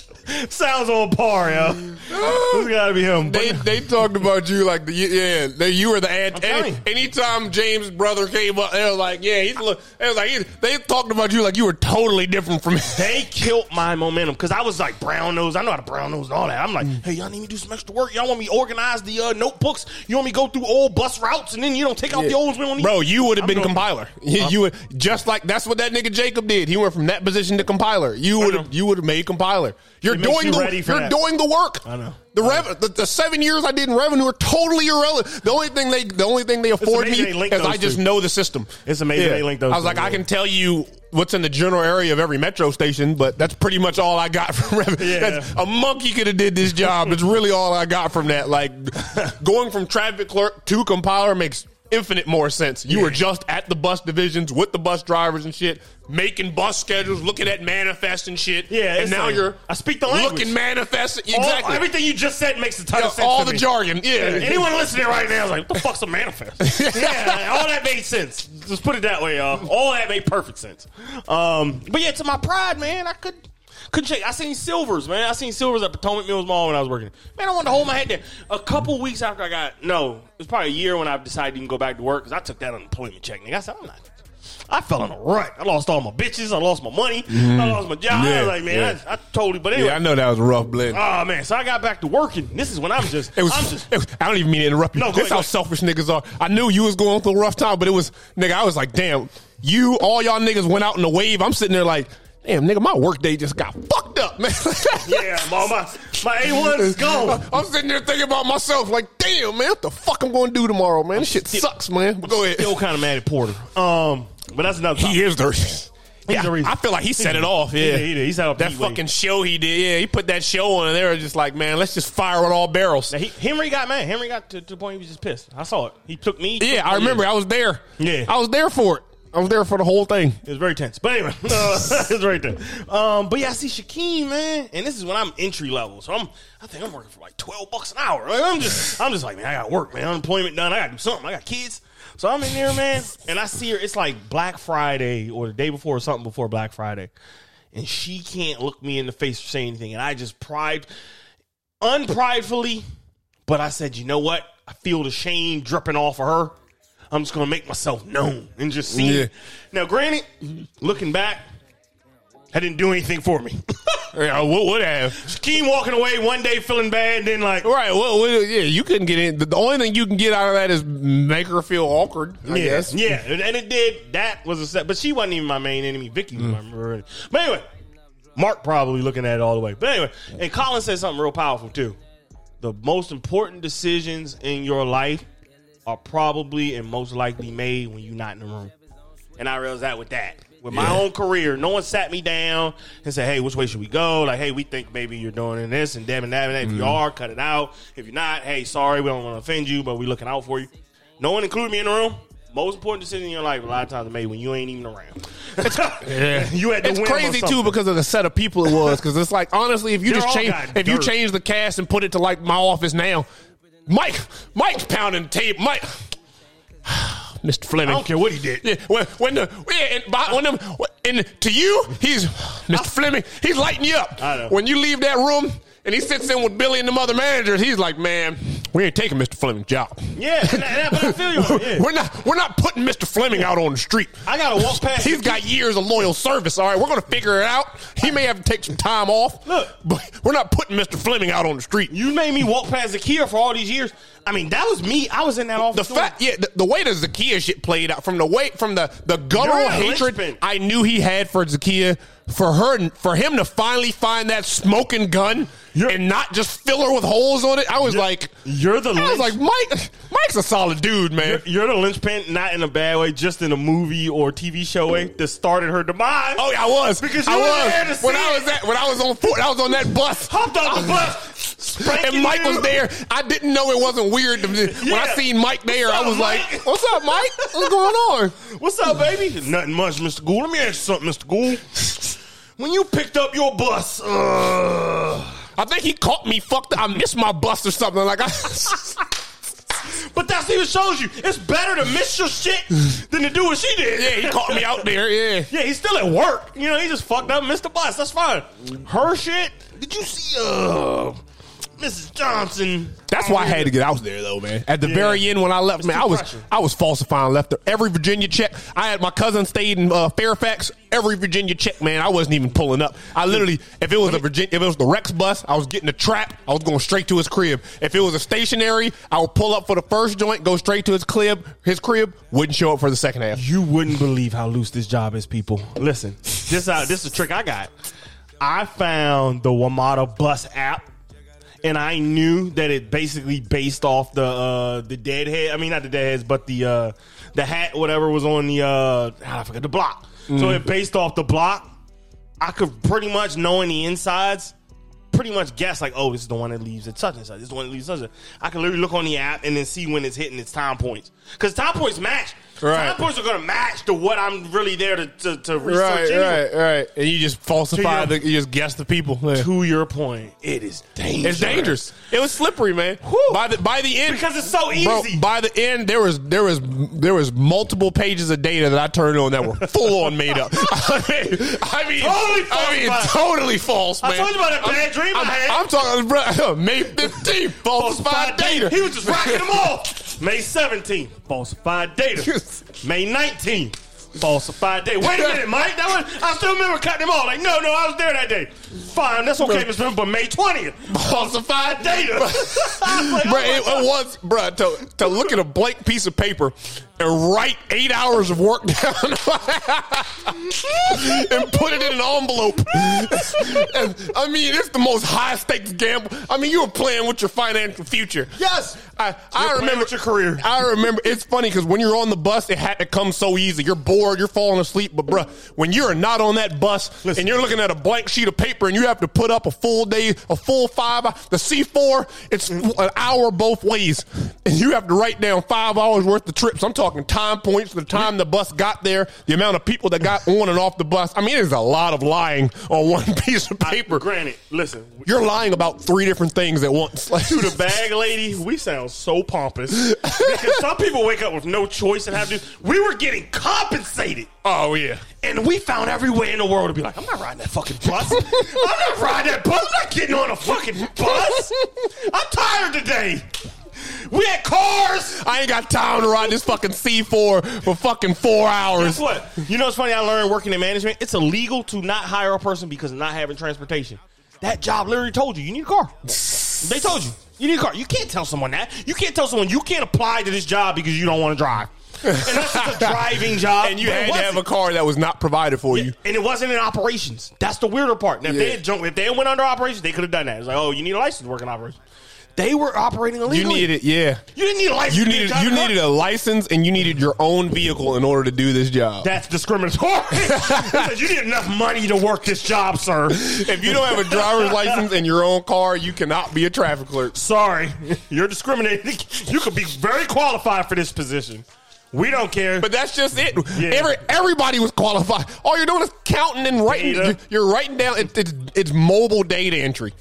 Sounds on par, yo. This gotta be him. They they talked about you like the yeah they, you were the ad. telling Any, anytime James' brother came up, they were like yeah he's look. They was like he, they talked about you like you were totally different from him. they killed my momentum because I was like brown nose. I know how to brown nose and all that. I'm like, hey, y'all need me to do some extra work. Y'all want me to organize the uh, notebooks? You want me to go through old bus routes and then you don't take out the old ones we don't need? Bro, you would have been doing- compiler. You, you would just like that's what that nigga Jacob did. He went from that position to compiler. You would you would have made compiler. You're doing you the you're that. doing the work. I know. The, rev- the the seven years I did in revenue are totally irrelevant. The only thing they the only thing they afford me they is I just two. know the system. It's amazing they link those I was like, I can tell you what's in the general area of every metro station, but that's pretty much all I got from revenue. Yeah. A monkey could have did this job. It's really all I got from that. Like going from traffic clerk to compiler makes infinite more sense. You were just at the bus divisions with the bus drivers and shit, making bus schedules, looking at manifest and shit. Yeah, and now like, you're I speak the language. looking manifest. All- Exactly. everything you just said makes a ton Yeah, of sense. all the me. jargon. Yeah. Anyone listening right now is like, what the fuck's a manifest? yeah, all that made sense. Just put it that way, y'all. All that made perfect sense. Um, but yeah, to my pride, man, I could couldn't shake. I seen silvers, man. I seen silvers at Potomac Mills Mall when I was working. Man, I wanted to hold my head there. A couple weeks after I got no, it was probably a year when I decided to even go back to work because I took that unemployment check. Nigga, I said I'm not. I fell in a rut. I lost all my bitches. I lost my money. I lost my job. I Mm-hmm. Was like, man, yeah. I, I totally. But anyway, Yeah, I know that was a rough blend. Oh man, so I got back to working. This is when I'm just, It was, I'm just, was- I don't even mean to interrupt you. No, this ahead, how selfish niggas are. I knew you was going through a rough time, but it was nigga. I was like, damn, you all y'all niggas went out in the wave. I'm sitting there like, damn, nigga, my work day just got fucked up, man. yeah, my my, my A1 is gone. I'm sitting there thinking about myself, like, damn, man, what the fuck I'm going to do tomorrow, man? This shit sucks, man. But go ahead. Still kind of mad at Porter. Um, but that's another. He is the. Yeah, the reason. I feel like he set it off. He Yeah, he did. He set up that Wave. fucking show he did. Yeah, he put that show on, and they were just like, man, let's just fire on all barrels. He, Henry got mad. Henry got to, to the point he was just pissed. I saw it. He took me. Yeah, I remember. I was there. Yeah. I was there for it. I was there for the whole thing. It was very tense. But anyway, uh, it was. Um, but yeah, I see Shaquem, man, and this is when I'm entry level. So I'm, I think I'm working for like twelve bucks an hour. Like, I'm just, I'm just like, man, I got work, man. Unemployment done. I got to do something. I got kids. So I'm in there, man, and I see her. It's like Black Friday or the day before or something before Black Friday, and she can't look me in the face or say anything. And I just pride, unpridefully, but I said, you know what? I feel the shame dripping off of her. I'm just gonna make myself known and just see. Yeah. Now, granted, looking back, I didn't do anything for me. Yeah, what would have? Keem walking away one day feeling bad, and then like, Right. Well, well, yeah, you couldn't get in. The, only thing you can get out of that is make her feel awkward. I yeah, guess. yeah, and it did. That was a set, but she wasn't even my main enemy. Vicky my But anyway, Mark probably looking at it all the way. But anyway, and Colin said something real powerful too. The most important decisions in your life are probably and most likely made when you're not in the room. And I realized that with that. With my own career, no one sat me down and said, "Hey, which way should we go?" Like, "Hey, we think maybe you're doing this and that and that. And that. If you mm-hmm. are, cut it out. If you're not, hey, sorry, we don't want to offend you, but we're looking out for you." No one included me in the room. Most important decision in your life, a lot of times, are made when you ain't even around. yeah, you had to It's crazy too because of the set of people it was. Because it's like honestly, if you They're just change, if you change the cast and put it to like my office now, Mike, Mike's pounding tape. Mike, Mr. Fleming. I don't care what he did. Yeah, when, when the yeah, and by, when them, and to you, he's Mr. Fleming. He's lighting you up. I know. When you leave that room and he sits in with Billy and the other managers, he's like, "Man, we ain't taking Mr. Fleming's job. Yeah, but I feel you. on Yeah. We're not. We're not putting Mr. Fleming out on the street. I gotta walk past. He's got years of loyal service. All right, we're going to figure it out. He may have to take some time off. Look. but we're not putting Mr. Fleming out on the street. You made me walk past Zakia for all these years. I mean, that was me. I was in that office. The fact, yeah, the, the way the Zakia shit played out, from the way, from the the guttural hatred. I knew he had for Zakia, for her, for him to finally find that smoking gun You're- and not just fill her with holes on it, I was like, You're the I was like, Mike, Mike's a solid dude, man. You're, you're the linchpin, not in a bad way, just in a movie or TV show way that started her demise. Oh yeah, I was Because you I were there to was when I was at when I was on Fort, I was on that bus. Hopped on the bus, and Mike you. was there. I didn't know it wasn't weird. To, when I seen Mike there, What's I up, was like, "What's up, Mike? What's going on?" What's up, baby? Nothing much, Mr. Gould. Let me ask you something, Mr. Gould. When you picked up your bus, uh, I think he caught me fucked. up. I missed my bus or something. Like I, but that's even shows you it's better to miss your shit than to do what she did. yeah, he caught me out there. Yeah, Yeah, he's still at work. You know, he just fucked up, missed the bus. That's fine. Her shit. Did you see, uh, Mrs. Johnson? That's why I had to get out there though, man. At the Yeah. very end, when I left, It's man, I was pressure. I was falsifying left there. every Virginia check. I had my cousin stayed in uh, Fairfax. Every Virginia check, man, I wasn't even pulling up. I literally, if it was a Virginia, if it was the Rex bus, I was getting a trap. I was going straight to his crib. If it was a stationary, I would pull up for the first joint, go straight to his crib. His crib wouldn't show up for the second half. You wouldn't believe how loose this job is, people. Listen, this out. This is a trick I got. I found the WMATA Bus app, and I knew that it basically based off the uh, the deadhead. I mean, not the deadheads, but the uh, the hat, whatever was on the uh, I forget the block. So it based off the block. I could pretty much knowing the insides pretty much guess like, oh, this is the one that leaves at such and such. This is the one that leaves such and such. I can literally look on the app and then see when it's hitting its time points because time points match. Right. Time points are going to match to what I'm really there to to, to research. Right, anyway. right, right. And you just falsify your- the, you just guess the people. Yeah. To your point, it is dangerous. It's dangerous. It was slippery, man. By the by the end, Because it's so Bro, easy. by the end, there was there was there was multiple pages of data that I turned on that were full on made up. I mean, I mean, Totally I mean, totally false, I man. told you about that bad dream I I'm, had. I'm talking, bro, May 15th, falsified data. He was just racking them off. May 17th, falsified data. May 19th, falsified data. Wait a minute, Mike. That was I still remember cutting them all. Like, no, no, I was there that day. Fine, that's okay, Mr. But May 20th, falsified data. Like, Bro, oh it, it was, bro, to, to look at a blank piece of paper and write eight hours of work down and put it in an envelope. and, I mean, it's the most high stakes gamble. I mean, you were playing with your financial future. Yes. I, I remember your career. I remember. It's funny because when you're on the bus, it had to come so easy. You're bored, you're falling asleep. But bruh, when you're not on that bus and you're looking at a blank sheet of paper and you have to put up a full day, a full five, the C4, it's mm. an hour both ways, and you have to write down five hours worth of trips. I'm talking time points, the time the bus got there, the amount of people that got on and off the bus. I mean, there's a lot of lying on one piece of paper. Granted, listen, You're lying about three different things at once. Like, to the bag lady, we sound so pompous because some people wake up with no choice and have to. We were getting compensated. oh yeah. And we found every way in the world to be like, I'm not riding that fucking bus. I'm not riding that bus. I'm not getting on a fucking bus. I'm tired today. We had cars. I ain't got time to ride this fucking C4 for fucking four hours. Guess what? You know what's funny? I learned working in management. It's illegal to not hire a person because of not having transportation. That job literally told you you need a car. They told you you need a car. You can't tell someone that. You can't tell someone you can't apply to this job because you don't want to drive. And that's just a driving job. And you had to have a car that was not provided for you. And it wasn't in operations. That's the weirder part. Now, if they had jumped, if they went under operations, they could have done that. It's like, oh, you need a license to work in operations. They were operating illegally. You needed, yeah. You didn't need a license. You to be a needed, you a needed a license and you needed your own vehicle in order to do this job. That's discriminatory. You need enough money to work this job, sir. if you don't have a driver's license and your own car, you cannot be a traffic clerk. Sorry, you're discriminating. You could be very qualified for this position. We don't care. But that's just it. Yeah. Every, everybody was qualified. All you're doing is counting and writing. Data. You're, you're writing down. It, it's it's mobile data entry.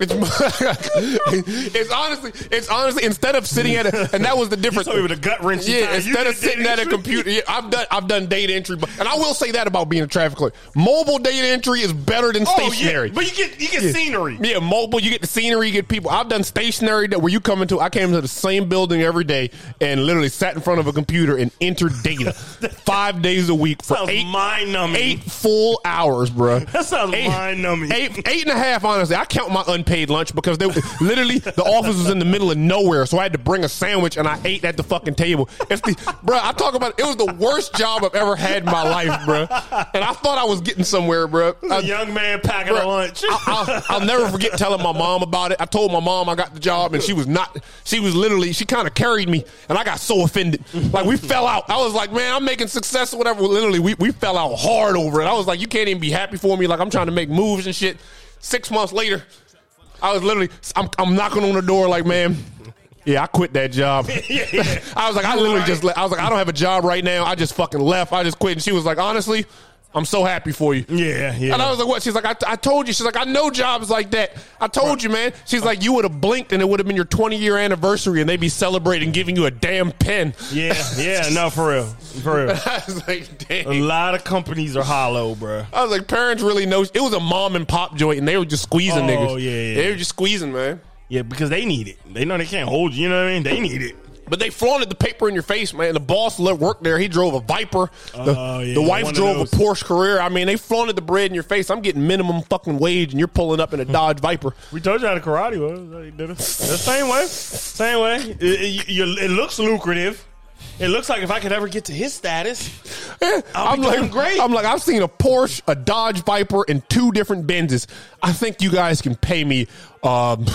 It's, it's honestly, it's honestly instead of sitting at a, and that was the difference. with a gut wrench. Yeah, instead of sitting at a computer, yeah, I've done I've done data entry, but and I will say that about being a traffic clerk. Mobile data entry is better than Oh stationary. yeah, but you get you get scenery. Yeah, mobile. You get the scenery. You get people. I've done stationary that where you come into. I came into the same building every day and literally sat in front of a computer and entered data five days a week for Sounds eight mind numbing. eight full hours, bro. That sounds Eight- mind-numbing. Eight eight and a half. Honestly, I count my unpaid lunch because they literally the office was in the middle of nowhere, so I had to bring a sandwich and I ate at the fucking table. It's the bro. I talk about it was the worst job I've ever had in my life, bro. And I thought I was getting somewhere, bro. A young man packing a Bruh, lunch. I, will never forget telling my mom about it. I told my mom I got the job, and she was not. She was literally. She kind of carried me, and I got so offended. Like we fell out. I was like, man, I'm making success or whatever. Literally, we we fell out hard over it. I was like, you can't even be happy for me. Like I'm trying to make moves and shit. Six months later, I was literally. I'm, I'm knocking on the door, like, man. Yeah, I quit that job. yeah, yeah. I was like, I literally just, le- I was like, I don't have a job right now. I just fucking left. I just quit. And she was like, honestly, I'm so happy for you. Yeah, yeah. And I was like, what? She's like, I, I told you. She's like, I know jobs like that. I told you, man. She's like, you would have blinked and it would have been your 20 year anniversary and they'd be celebrating giving you a damn pen. yeah, yeah. No, for real, for real. I was like, damn. A lot of companies are hollow, bro. I was like, parents really know. It was a mom and pop joint and they were just squeezing Oh, niggas. Oh, yeah, yeah. They were just squeezing, man. Yeah, because they need it. They know they can't hold you. You know what I mean? They need it. But they flaunted the paper in your face, man. The boss li- work there. He drove a Viper. The, Oh, yeah, the wife drove a. Porsche Carrera. I mean, they flaunted the bread in your face. I'm getting minimum fucking wage, and you're pulling up in a Dodge Viper. We told you how the karate was. Did it. The same way. Same way. It, it, it looks lucrative. It looks like if I could ever get to his status, I'll I'm be like, great. I'm like, I've seen a Porsche, a Dodge Viper, and two different Benzes. I think you guys can pay me um,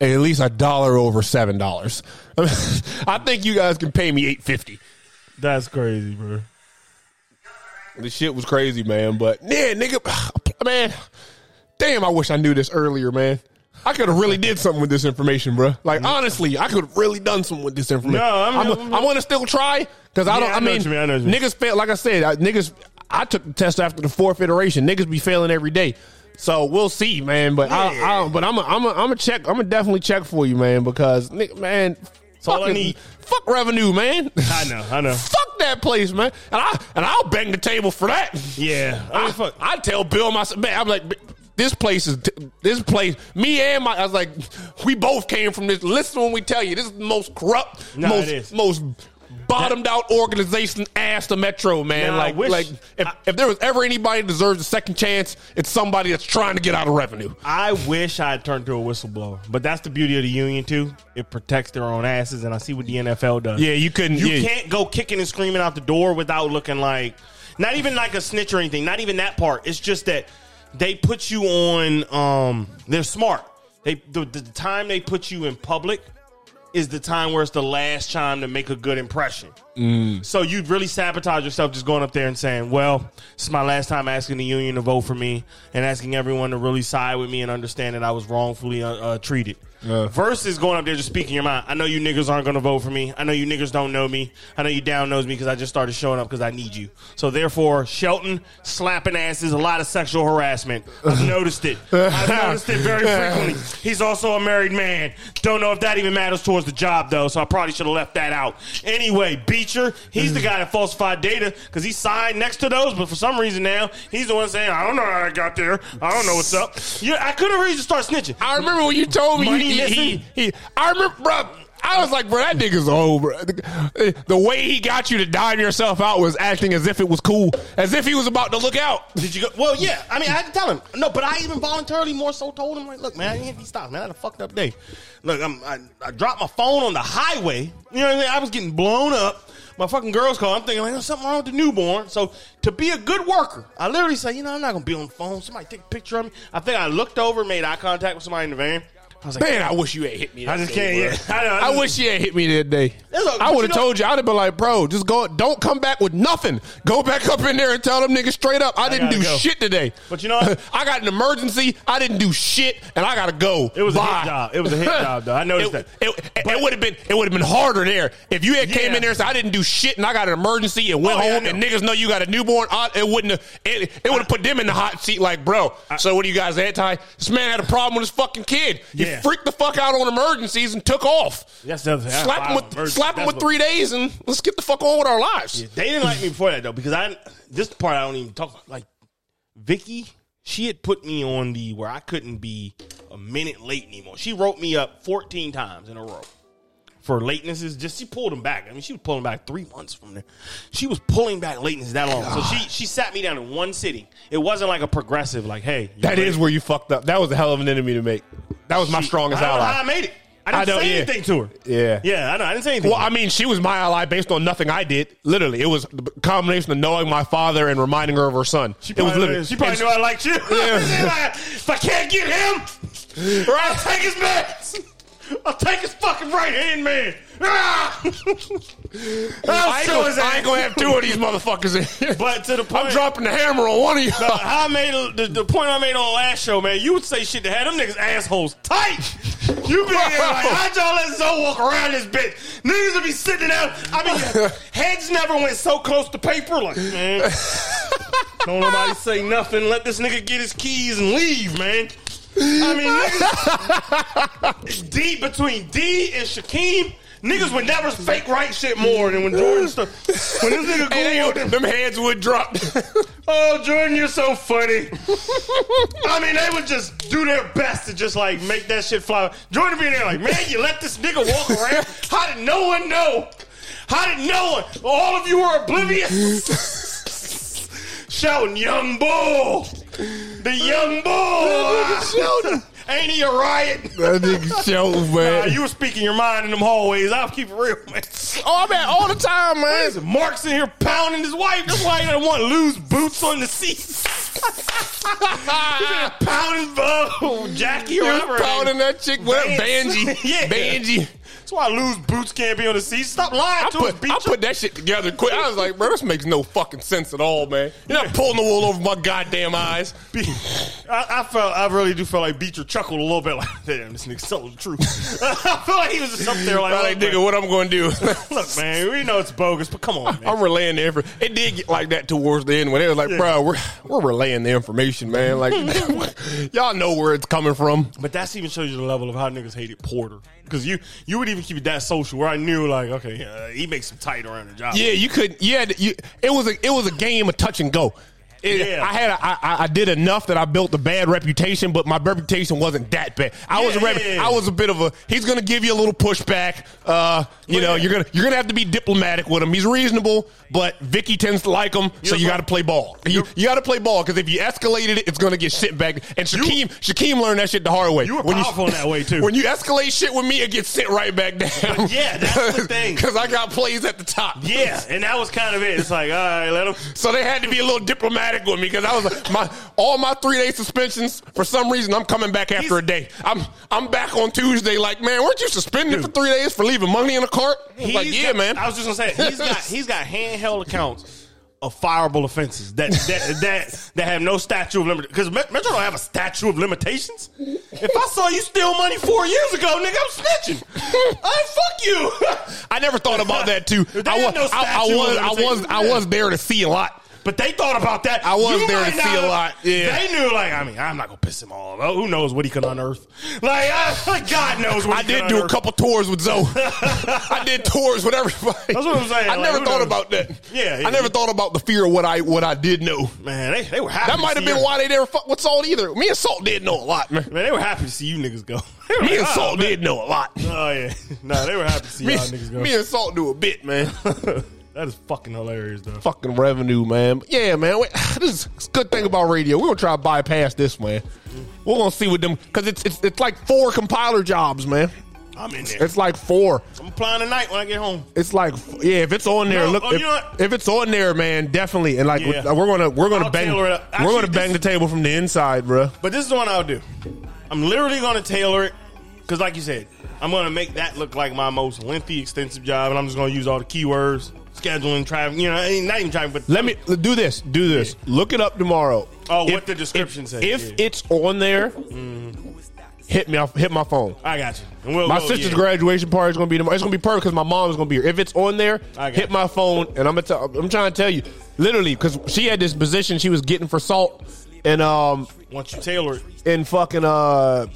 at least a dollar over seven dollars. I think you guys can pay me eight fifty. that's crazy, bro. The shit was crazy, man. But yeah, nigga, man, damn, I wish I knew this earlier, man. I could have really did something with this information, bro. Like honestly, I could have really done something with this information. No, I'm- I'm, I'm- I'm gonna still try because I don't. I I, mean, mean, I you mean. niggas fail. Like I said, I, niggas. I took the test after the fourth iteration. Niggas be failing every day. So we'll see, man. But I, I, but I'm, a, I'm, a, I'm a check. I'm gonna definitely check for you, man. Because, nigga, man, all I fucking- need. Fuck revenue, man. I know, I know. fuck that place, man. And I and I'll bang the table for that. Yeah, I mean, fuck. I tell Bill myself, man, I'm like, this place is this place. Me and my, I was like, we both came from this. Listen when we tell you, this is the most corrupt, No, most is. most bottomed out organization ass the Metro, man. Now, like, wish- like if, if there was ever anybody that deserves a second chance, it's somebody that's trying to get out of revenue. I wish I had turned to a whistleblower, but that's the beauty of the union too. It protects their own asses, and I see what the NFL does. Yeah, you couldn't. You yeah. can't go kicking and screaming out the door without looking like, not even like a snitch or anything. Not even that part. It's just that they put you on. Um, they're smart. They the, the time they put you in public is the time where it's the last time to make a good impression. So you really sabotage yourself just going up there and saying, "Well, it's my last time asking the union to vote for me and asking everyone to really side with me and understand that I was wrongfully uh, uh, treated." Versus going up there just speaking your mind. I know you niggas aren't going to vote for me. I know you niggas don't know me. I know you down knows me because I just started showing up because I need you. So therefore, Shelton slapping asses, a lot of sexual harassment. I've noticed it. I've noticed it very frequently. He's also a married man. Don't know if that even matters towards the job though. So I probably should have left that out. Anyway, Beecher, he's the guy that falsified data because he signed next to those, but for some reason now he's the one saying, "I don't know how I got there. I don't know what's up." Yeah, I could have really just start snitching. I remember when you told me Money he, he, he, I remember, bro. I was like, bro, that nigga's old, bro. The, way he got you to dime yourself out was acting as if it was cool, as if he was about to look out. Did you go? Well, yeah. I mean, I had to tell him. No, but I even voluntarily more so told him, like, look, man, I stopped, man. I had a fucked up day. Look, I'm, I, I dropped my phone on the highway. You know what I mean? I was getting blown up. My fucking girl's call. I'm thinking, like, there's something wrong with the newborn. So to be a good worker, I literally say, you know, I'm not gonna be on the phone. Somebody take a picture of me. I think I looked over, made eye contact with somebody in the van. I was like, Man, I wish you had hit me. That I just day, can't. Yeah, I, know, I, I just- wish you had hit me that day. I would you have know- told you. I'd have been like, bro, just go. Don't come back with nothing. Go back up in there and tell them niggas straight up. I didn't do go. shit today. But you know what? I got an emergency. I didn't do shit, and I gotta go. It was a Bye. hit job. It was a hit job, though. I noticed it, that. It, it, would have been. It would have been harder there if you had came in there and said I didn't do shit, and I got an emergency and went Oh, home, know. and niggas know you got a newborn. I, it wouldn't. Have, it it would have put them in the hot seat. Like, bro. so what are you guys anti? This man had a problem with his fucking kid. He Yeah. freaked the fuck out on emergencies and took off. That's the other thing. Slap him with slap with three days and let's get the fuck on with our lives. They didn't like me before that though because I this part I don't even talk about. Like Vicky, she had put me on the where I couldn't be a minute late anymore. She wrote me up 14 times in a row for latenesses. Just she pulled them back. I mean, she was pulling back three months from there. She was pulling back lateness that long. So she she sat me down in one sitting. It wasn't like a progressive. Like, hey, That ready? is where you fucked up. That was a hell of an enemy to make. That was my strongest I don't know how I made it. I I didn't don't- say yeah. anything to her. Yeah. Yeah, I know. I didn't say anything. Well, I mean, she was my ally based on nothing I did. Literally, it was the combination of knowing my father and reminding her of her son. She it was probably, literally. she probably knew I liked you. Yeah. if I can't get him, I'll take his meds. I'll take his fucking right hand man. Ah! I, I'll ain't show gonna, his I ass. ainnt gonna have two of these motherfuckers in here. But to the point, I'm dropping the hammer on one of you. How I made the, the point I made on the last show, man. You would say shit to have them niggas assholes tight. You be there like, how'd y'all let Zoe walk around this bitch? Niggas would be sitting out. I mean, heads never went so close to paper. Like, man, don't nobody say nothing. Let this nigga get his keys and leave, man. I mean, niggas, D between D and Shaquem, niggas would never fake right shit more than when Jordan stuff. When this nigga go Hey, them, hands would drop. Oh, Jordan, you're so funny. I mean, they would just do their best to just like make that shit fly. Jordan being there like, man, you let this nigga walk around. How did no one know? How did no one? All of you were oblivious. Shouting, young bull, the young bull. Ain't he a riot? that nigga Nah, man. you were speaking your mind in them hallways. I'll keep it real, man. oh, I mean, all the time, man. Listen, Mark's in here pounding his wife. That's why he doesn't want loose boots on the seats. He's in here pounding uh, Jackie or whatever. pounding that chick with Vance. Banji. Yeah. Banji. That's why loose boots can't be on the seat. Stop lying I to put, us, I put that shit together quick. I was like, bro, this makes no fucking sense at all, man. You're not pulling the wool over my goddamn eyes. I, I felt, I really do feel like Beecher chuckled a little bit like, damn, this nigga told the truth. I feel like he was just up there like, like, nigga, what I'm going to do? look, man, we know it's bogus, but come on, man. I'm relaying the information. It did get like that towards the end when they was like, Yeah. bro, we're we're relaying the information, man. Like, y'all know where it's coming from. But that's even shows you the level of how niggas hated Porter. Because you you would even keep it that social where I knew like, okay, uh, he makes some tight around the job. Yeah, you could. Yeah, You, it was a. It was a game of touch and go. It- Yeah. I had. A, I, I- I did enough that I built a bad reputation, but my reputation wasn't that bad. I was. A, rep- yeah, yeah. I was a bit of a. He's going to give you a little pushback. Uh, you Well, know, yeah. you're gonna you're gonna have to be diplomatic with him. He's reasonable, but Vicky tends to like him, so You're you got to play ball. You, you got to play ball because if you escalated it, it's going to get shit back. And Shaquem Shaquem learned that shit the hard way. You were powerful in that way, too. When you escalate shit with me, it gets sent right back down. yeah, that's the thing. Because I got plays at the top. Yeah, and that was kind of it. It's like, all right, let him. So they had to be a little diplomatic with me because I was like, my all my three day suspensions. For some reason, I'm coming back after He's- a day. I'm I'm back on Tuesday. Like, man, weren't you suspended for three days for leaving money in a cart? Was like, yeah, got- man. I was just gonna say he's got he's got handheld accounts of fireable offenses that that that that have no statute of limitations. Because Metro don't have a statute of limitations. If I saw you steal money four years ago, nigga, I'm snitching. I fuck you. I never thought about that too. I was, no I, I was, I was. I was there to see a lot. But they thought about that. I was You there to see a lot, yeah. They knew, like, I mean, I'm not gonna piss him off. Oh, who knows what he can unearth? Like, I, God knows what I did do a couple tours with Zoe. I did tours with everybody. That's what I'm saying. I Like, never thought knows? about that. Yeah, yeah, I never thought about the fear of what I what I did know. Man, they, they were happy. That might have been you. why they never fuck with Salt either. Me and Salt did know a lot, man. Man, they were happy to see you niggas go. Me like, and "Oh, Salt man." did know a lot. Oh yeah, no, they were happy to see Me, y'all niggas go. me and Salt do a bit, man. That is fucking hilarious, though. Fucking revenue, man. But yeah, man. we- This is a good thing about radio. We're gonna try to bypass this, man. We're gonna see what them because it's, it's it's like four compiler jobs, man. I'm in there. It's like four. I'm applying tonight when I get home. It's like yeah, if it's on there, No, look. oh, if, you know what? if it's on there, man, definitely. And like Yeah. we're gonna we're gonna I'll bang tailor it up. we're gonna Actually, bang this- the table from the inside, bro. But this is the one I'll do. I'm literally going to tailor it because, like you said, I'm going to make that look like my most lengthy, extensive job, and I'm just going to use all the keywords, scheduling, traffic. You know, not even traffic, but Let me do this. Do this. Look it up tomorrow. Oh, what the description if, says, If yeah. it's on there, hit me. off- Hit my phone. I got you. And we'll, My we'll- sister's yeah. graduation party is gonna be tomorrow. It's gonna be perfect because my mom is gonna be here. If it's on there, I got hit you. my phone and I'm gonna. Tell, I'm trying to tell you, literally, because she had this position she was getting for salt, and um, Once you tailor it, in fucking uh.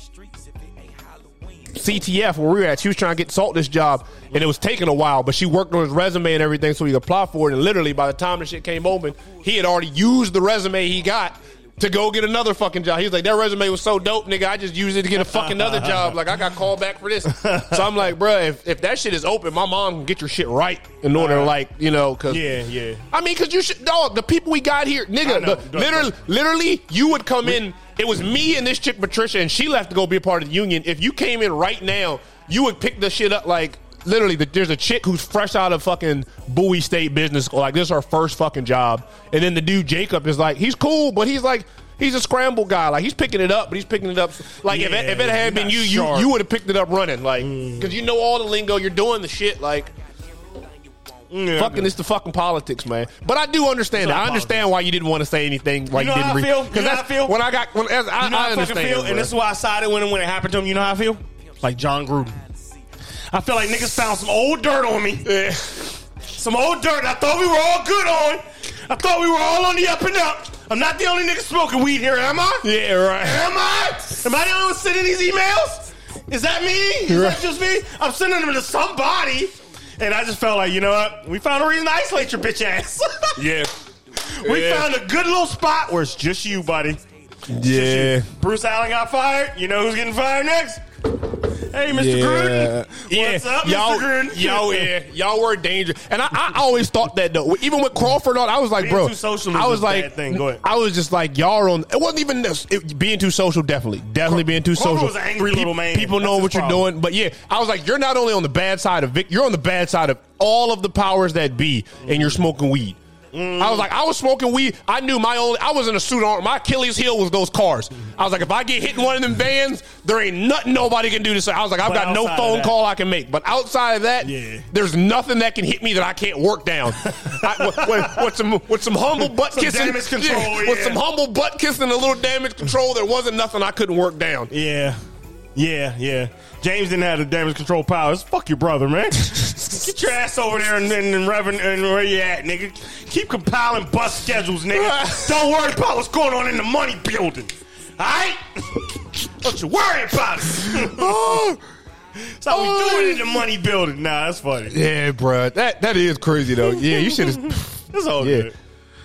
CTF where we were at, she was trying to get Salt this job, and it was taking a while. But she worked on his resume and everything, so he apply for it. And literally, by the time the shit came open, he had already used the resume he got to go get another fucking job. He was like, "That resume was so dope, nigga. I just used it to get a fucking other job. Like I got called back for this." So I'm like, "Bruh, if, if that shit is open, my mom can get your shit right in order, to like you know, because yeah, yeah. I mean, because you should, dog. The people we got here, nigga. know. The, literally, literally, you would come in. It was me and this chick Patricia, and she left to go be a part of the union. If you came in right now, you would pick the shit up like literally. The, there's a chick who's fresh out of fucking Bowie State Business School. Like this is her first fucking job, and then the dude Jacob is like, he's cool, but he's like. He's a scramble guy. Like he's picking it up, but he's picking it up. Like if, it, if it had been you, you sharp. you would have picked it up running. Like mm. because you know all the lingo. You're doing the shit. Like Yeah, fucking it's the fucking politics, man. But I do understand. That. I understand why you didn't want to say anything. Why You you, know how didn't read You know how I feel? when I got when as, I, You know I I fucking understand. feel, and this is why I sided with him when it happened to him. You know how I feel? Like Jon Gruden. I feel like niggas found some old dirt on me. Yeah. Some old dirt I thought we were all good on. I thought we were all on the up and up. I'm not the only nigga smoking weed here, am I? yeah, right. Am I? Am I the only one sending these emails? Is that me? Is Right. that just me? I'm sending them to somebody. And I just felt like, you know what? We found a reason to isolate your bitch ass. Yeah, we Yeah. found a good little spot where it's just you, buddy. yeah, Bruce Allen got fired. You know who's getting fired next? Hey, Mr. yeah. Gruden. Yeah, What's up, y'all, Mr. Gruden? y'all, yeah, y'all were a danger. And I, I always thought that though. Even with Crawford on, I was like, Being bro, too social I was like, thing. Go ahead. I was just like, y'all are on. It wasn't even this. It, being too social, definitely, definitely being too social. was an angry Pe- little man. People That's know what you're doing, but yeah, I was like, you're not only on the bad side of Vic, you're on the bad side of all of the powers that be, and you're smoking weed. I was like, I was smoking weed. I knew my only. I was in a suit on. My Achilles heel was those cars. I was like, if I get hit in one of them vans, there ain't nothing nobody can do to say. I was like, I've But got no phone call I can make. But outside of that, Yeah. there's nothing that can hit me that I can't work down. I, with, with, with some with some humble butt Some kissing, damage control, with yeah. some humble butt kissing and a little damage control, there wasn't nothing I couldn't work down. Yeah. Yeah, yeah. James didn't have the damage control powers. Fuck your brother, man. Get your ass over there and, and, and Reverend and where you at, nigga. Keep compiling bus schedules, nigga. Don't worry about what's going on in the money building. Alright? Don't you worry about it. That's how we do it in the money building. Nah, that's funny. Yeah, bruh. That that is crazy though. Yeah, you should have. It's all Yeah. good.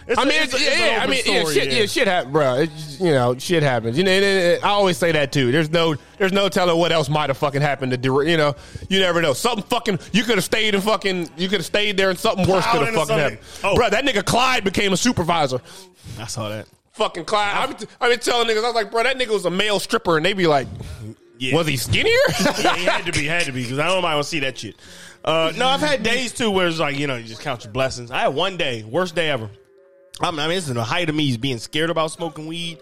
It's I a- mean, it's it's, it's yeah, I mean, yeah, shit, yeah. shit happens, bro. It's, you know, shit happens. You know, I always say that too. There's no, there's no telling what else might have fucking happened to do. You know, you never know. Something fucking, you could have stayed and fucking, you could have stayed there and something worse could have fucking something. happened. Oh. Bro, that nigga Clyde became a supervisor. I saw that. Fucking Clyde. I've been, I've been telling niggas, I was like, bro, that nigga was a male stripper, and they be like, Yeah. was he skinnier? yeah, he had to be, had to be, because I don't mind want to see that shit. Uh, no, I've had days too where it's like you know you just count your blessings. I had one day, worst day ever. I mean, I mean, this is the height of me being scared about smoking weed.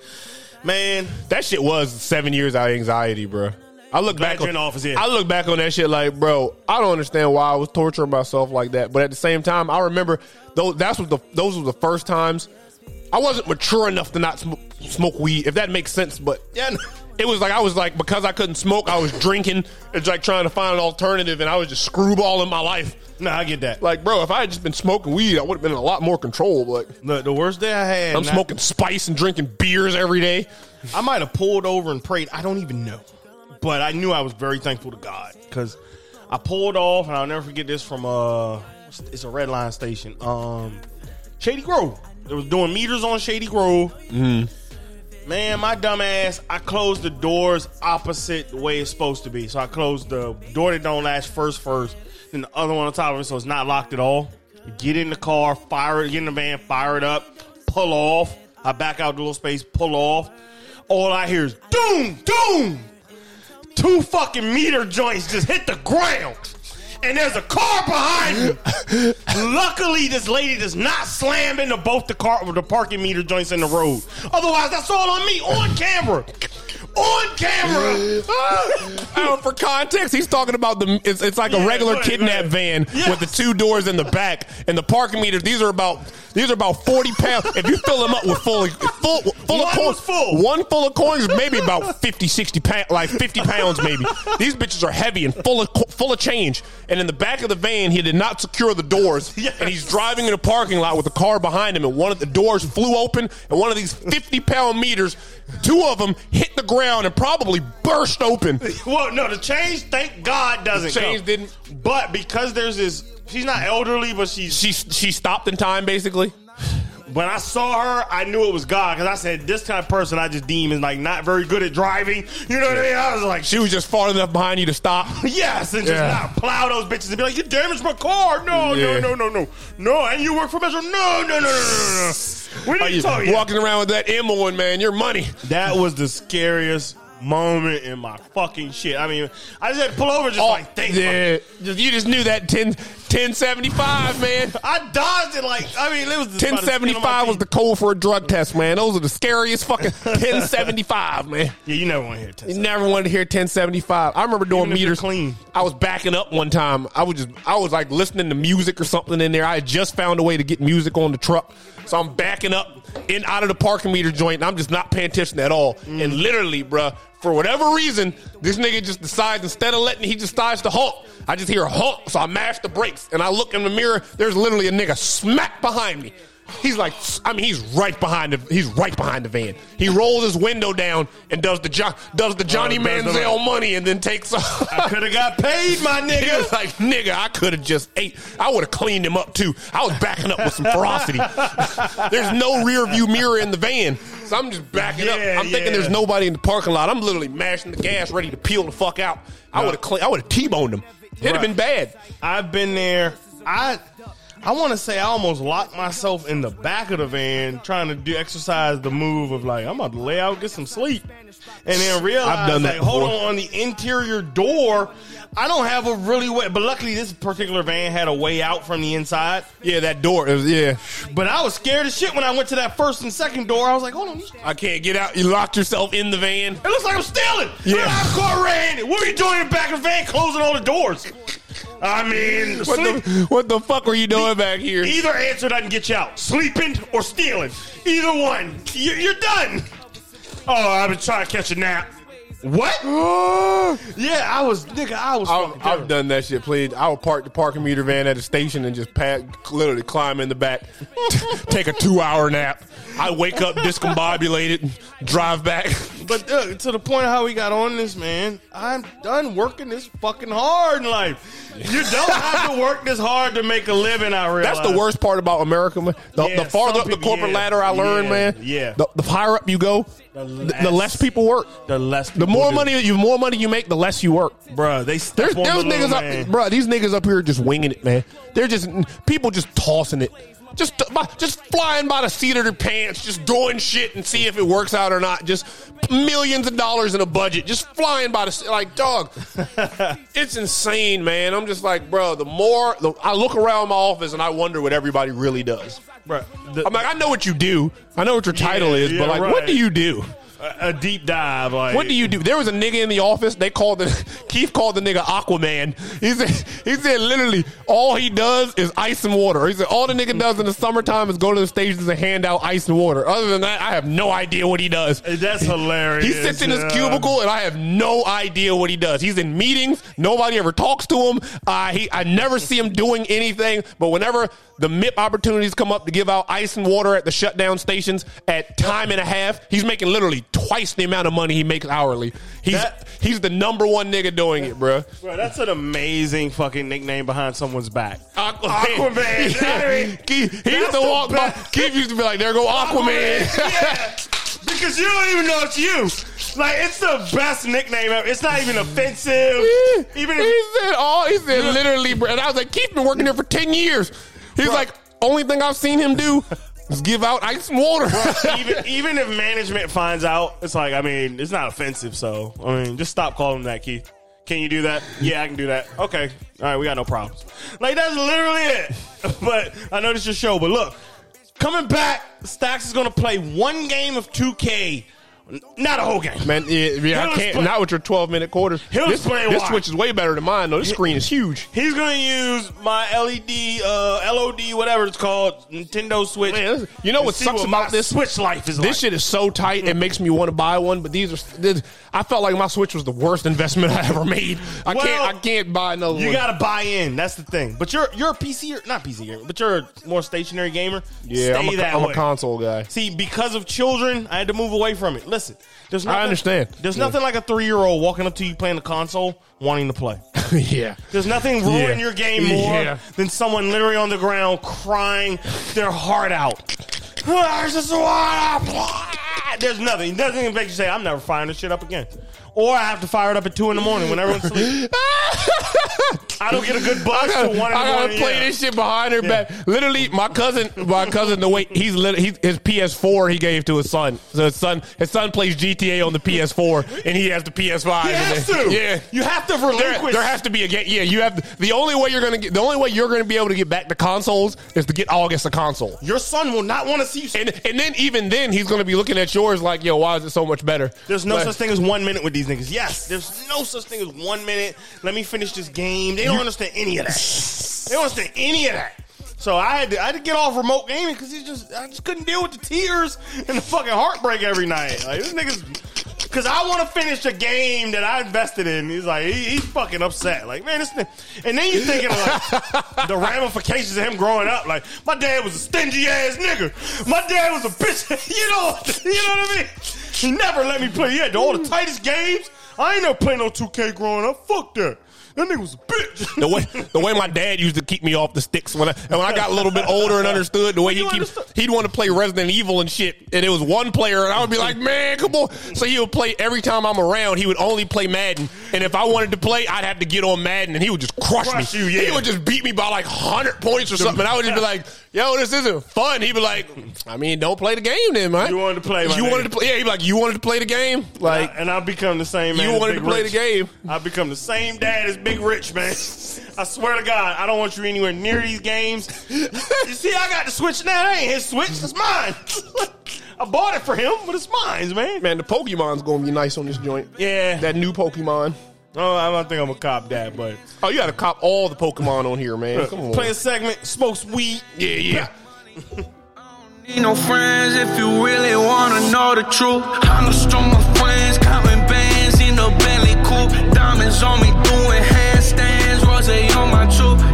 Man, that shit was seven years out of anxiety, bro. I look Glad back on in office, yeah. I look back on that shit like, bro, I don't understand why I was torturing myself like that. But at the same time, I remember those. That's what the those were the first times I wasn't mature enough to not smoke, smoke weed. If that makes sense, but Yeah. it was like I was like because I couldn't smoke, I was drinking. It's like trying to find an alternative, and I was just screwballing my life. no, I get that. Like, bro, if I had just been smoking weed, I would have been in a lot more control. But the, the worst day I had, I'm not- smoking spice and drinking beers every day. I might have pulled over and prayed. I don't even know. But I knew I was very thankful to God because I pulled off, and I'll never forget this from uh, it's a red line station, um, Shady Grove. It was doing meters on Shady Grove. Man, my dumb ass, I closed the doors opposite the way it's supposed to be. So I closed the door that don't latch first, first, then the other one on top of it, so it's not locked at all. Get in the car, fire it, get in the van, fire it up, pull off. I back out the little space, pull off. All I hear is doom, doom. Two fucking meter joints just hit the ground. And there's a car behind me. Luckily, this lady does not slam into both the car with the parking meter joints in the road. Otherwise, that's all on me on camera. On camera. Uh, for context, he's talking about the. It's, it's like Yeah, a regular ahead, kidnap go van Yes. with the two doors in the back and the parking meters. These are about these are about forty pounds. If you fill them up with full full full One of coins, full. one full of coins, maybe about 50, 60 pounds, like fifty pounds maybe. These bitches are heavy and full of full of change. And in the back of the van, he did not secure the doors, Yes. and he's driving in a parking lot with a car behind him, and one of the doors flew open, and one of these fifty pound meters, two of them hit the ground and probably burst open. Well, no, the change, thank God, doesn't The change come. didn't- But because there's this, she's not elderly, but she's. She she stopped in time, basically. When I saw her, I knew it was God because I said this kind of person I just deem is like not very good at driving. You know what I mean? I was like, She was just far enough behind you to stop. yes, and just Yeah. not plow those bitches and be like, you damaged my car. No, Yeah. no, no, no, no, no. And you work for Metro. No, no, no, no, no, no, no. We Are didn't you tell you. walking around with that M one, man? Your money. That was the scariest moment in my fucking shit. I mean, I just had to pull over, just like think. Oh, yeah, Just- you just knew that 10, 1075, man. I dodged it like I mean, it was just about to spin on my 1075 was the code for a drug test, man. Those are the scariest fucking 1075, man. Yeah, you never want to hear You it. never wanted to hear 1075. I remember doing Even meters clean. I was backing up one time. I was just I was like listening to music or something in there. I had just found a way to get music on the truck. So I'm backing up in out of the parking meter joint and I'm just not paying attention at all. Mm. And literally, bruh, for whatever reason, this nigga just decides instead of letting he just decides to honk. I just hear a so I mash the brakes and I look in the mirror, there's literally a nigga smack behind me. He's like, I mean, he's right behind the, he's right behind the van. He rolls his window down and does the jo- does the oh, Johnny Oh, does the- Manziel money and then takes off. I could have got paid, my He nigga. was like, nigga, I could have just ate. I would have cleaned him up too. I was backing up with some ferocity. there's no rear view mirror in the van. So I'm just backing up. I'm thinking there's nobody in the parking lot. I'm literally mashing the gas, ready to peel the fuck out. I would have clean, I would have T-boned him. It'd have been bad. I've been there. I I want to say I almost locked myself in the back of the van trying to do exercise the move of like I'm about to lay out, get some sleep, and then realize I've done that like, hold on, on the interior door, I don't have a really way. But luckily, this particular van had a way out from the inside. Yeah, that door. Is, yeah, But I was scared as shit when I went to that first and second door. I was like, hold on, I can't get out. You locked yourself in the van. it looks like I'm stealing. Yeah. I'm car ran. What are you doing in the back of the van, closing all the doors? I mean, What sleep. the, what the fuck were you doing back here? Either answer doesn't get you out. Sleeping or stealing. Either one. You- You're done. Oh, I've been trying to catch a nap. What? Yeah, I was, nigga, I was I've, I've done that shit. Please, I would park the parking meter van at a station and just pat, literally climb in the back, take a two hour nap. I wake up discombobulated, drive back. But uh, to the point of how we got on this, man, I'm done working this fucking hard in life. You don't have to work this hard to make a living, I realize. That's the worst part about America, man. The, Yeah, the farther up the corporate yeah, ladder I learned, yeah, man. yeah. The, the higher up you go, the, the less people work. The less The more money you more money you make, the less you work. Bruh, they There's, on there's the niggas man. up, bro. These niggas up here just winging it, man. They're just people just tossing it, just just flying by the seat of their pants, just doing shit and see if it works out or not. Just millions of dollars in a budget, just flying by the like dog. it's insane, man. I'm just like, bro. The more the, I look around my office and I wonder what everybody really does. Bruh, the- I'm like, I know what you do. I know what your title Yeah, is, yeah, but like, what do you do? A, a deep dive. Like, What do you do? There was a nigga in the office. They called the Keith called the nigga Aquaman. He said he said literally all he does is ice and water. He said all the nigga does in the summertime is go to the stations and hand out ice and water. Other than that, I have no idea what he does. That's hilarious. He sits in his yeah. cubicle and I have no idea what he does. He's in meetings. Nobody ever talks to him. Uh, he, I never see him doing anything. But whenever the MIP opportunities come up to give out ice and water at the shutdown stations at time and a half, he's making literally twice the amount of money he makes hourly. He's That- he's the number one nigga doing it, bro. Bro, that's an amazing fucking nickname behind someone's back. Aquaman. Aquaman. Keith, he used to walk by. best. Keith used to be like, "There go Aquaman." yeah. Because you don't even know it's you. Like it's the best nickname ever. It's not even offensive. Even if, he said all he said literally, bro. And I was like, Keith been working there for ten years. He's like, only thing I've seen him do is give out ice water. even even if management finds out, it's like I mean, it's not offensive. So I mean, just stop calling him that, Keith. Can you do that? Yeah, I can do that. Okay, all right, we got no problems. Like that's literally it. But I know this is your show. But look, coming back, Stacks is going to play one game of 2K, not a whole game. Man, yeah, yeah I can't. explain- Not with your twelve minute quarters. He'll this this switch is way better than mine though. This screen is huge. He's going to use my LED, uh, LOD, whatever it's called, Nintendo Switch. Man, you know what sucks what about this? Switch life is This like. shit is so tight. It makes me want to buy one. But these are. This, I felt like my Switch was the worst investment I ever made. I Well, can't. I can't buy another You one. got to buy in. That's the thing. But you're you're a PC not PC gamer, but you're a more stationary gamer. yeah, Stay I'm, a, that I'm a console guy. See, because of children, I had to move away from it. Listen, there's nothing, understand. There's Yeah. nothing like a three year old walking up to you playing the console, wanting to play. yeah. There's nothing ruin Yeah. your game more Yeah. than someone literally on the ground crying their heart out. I just want to play. There's nothing. Nothing makes you say, I'm never firing this shit up again. Or I have to fire it up at 2 in the morning when everyone's asleep. I don't get a good buzz I gotta, 1 in I gotta morning. play yeah. this shit behind her back. Literally, my cousin, my cousin, the way he's lit, he, his PS4 he gave to his son. So his son, his son plays GTA on the PS4, and he has the PS5. He has to. Yeah, You have to there, relinquish. there has to be a game. Yeah, you have the only way you're gonna get the only way you're gonna be able to get back to consoles is to get August a console. Your son will not want to see you. And and then even then he's gonna be looking at yours like, yo, why is it so much better? There's no But- such thing as one minute with these niggas. Yes, there's no such thing as one minute. Let me finish this game. They don't understand any of that. They don't understand any of that. So I had to, I had to get off remote gaming because he just I just couldn't deal with the tears and the fucking heartbreak every night. Like this niggas, because I want to finish a game that I invested in. He's like he, he's fucking upset. Like man, this thing. And then you thinking of like the ramifications of him growing up. Like my dad was a stingy ass nigga. My dad was a bitch. you know, you know what I mean. He never let me play. He had all the tightest games. I ain't never played no 2K growing up. Fuck that. That nigga was a bitch. The way the way my dad used to keep me off the sticks when I and when I got a little bit older and understood the way he keep he'd want to play Resident Evil and shit, and it was one player, and I would be like, man, come on. So he would play every time I'm around. He would only play Madden, and if I wanted to play, I'd have to get on Madden, and he would just crush, Crush me. you, yeah. He would just beat me by like hundred points or something, and I would just be like, yo, this isn't fun. He'd be like, I mean, don't play the game then, man. You wanted to play, You nigga. wanted to play. Yeah, he'd be like, you wanted to play the game, like. and I become the same man. You wanted to play Rich. the game. I become the same dad as big rich, man. I swear to God, I don't want you anywhere near these games. you see, I got the switch now. That ain't his switch. It's mine. I bought it for him, but it's mine, man. Man, the Pokemon's gonna be nice on this joint. Yeah, that new Pokemon. Oh, I don't think I'm a cop that, but oh, you got to cop all the Pokemon on here, man. Come on. Play a segment, smokes weed. Yeah, yeah. Need no friends if you really wanna know the truth. I'm a strong of friends, counting bands in the belly coupe, diamonds on me doing say you're my truth.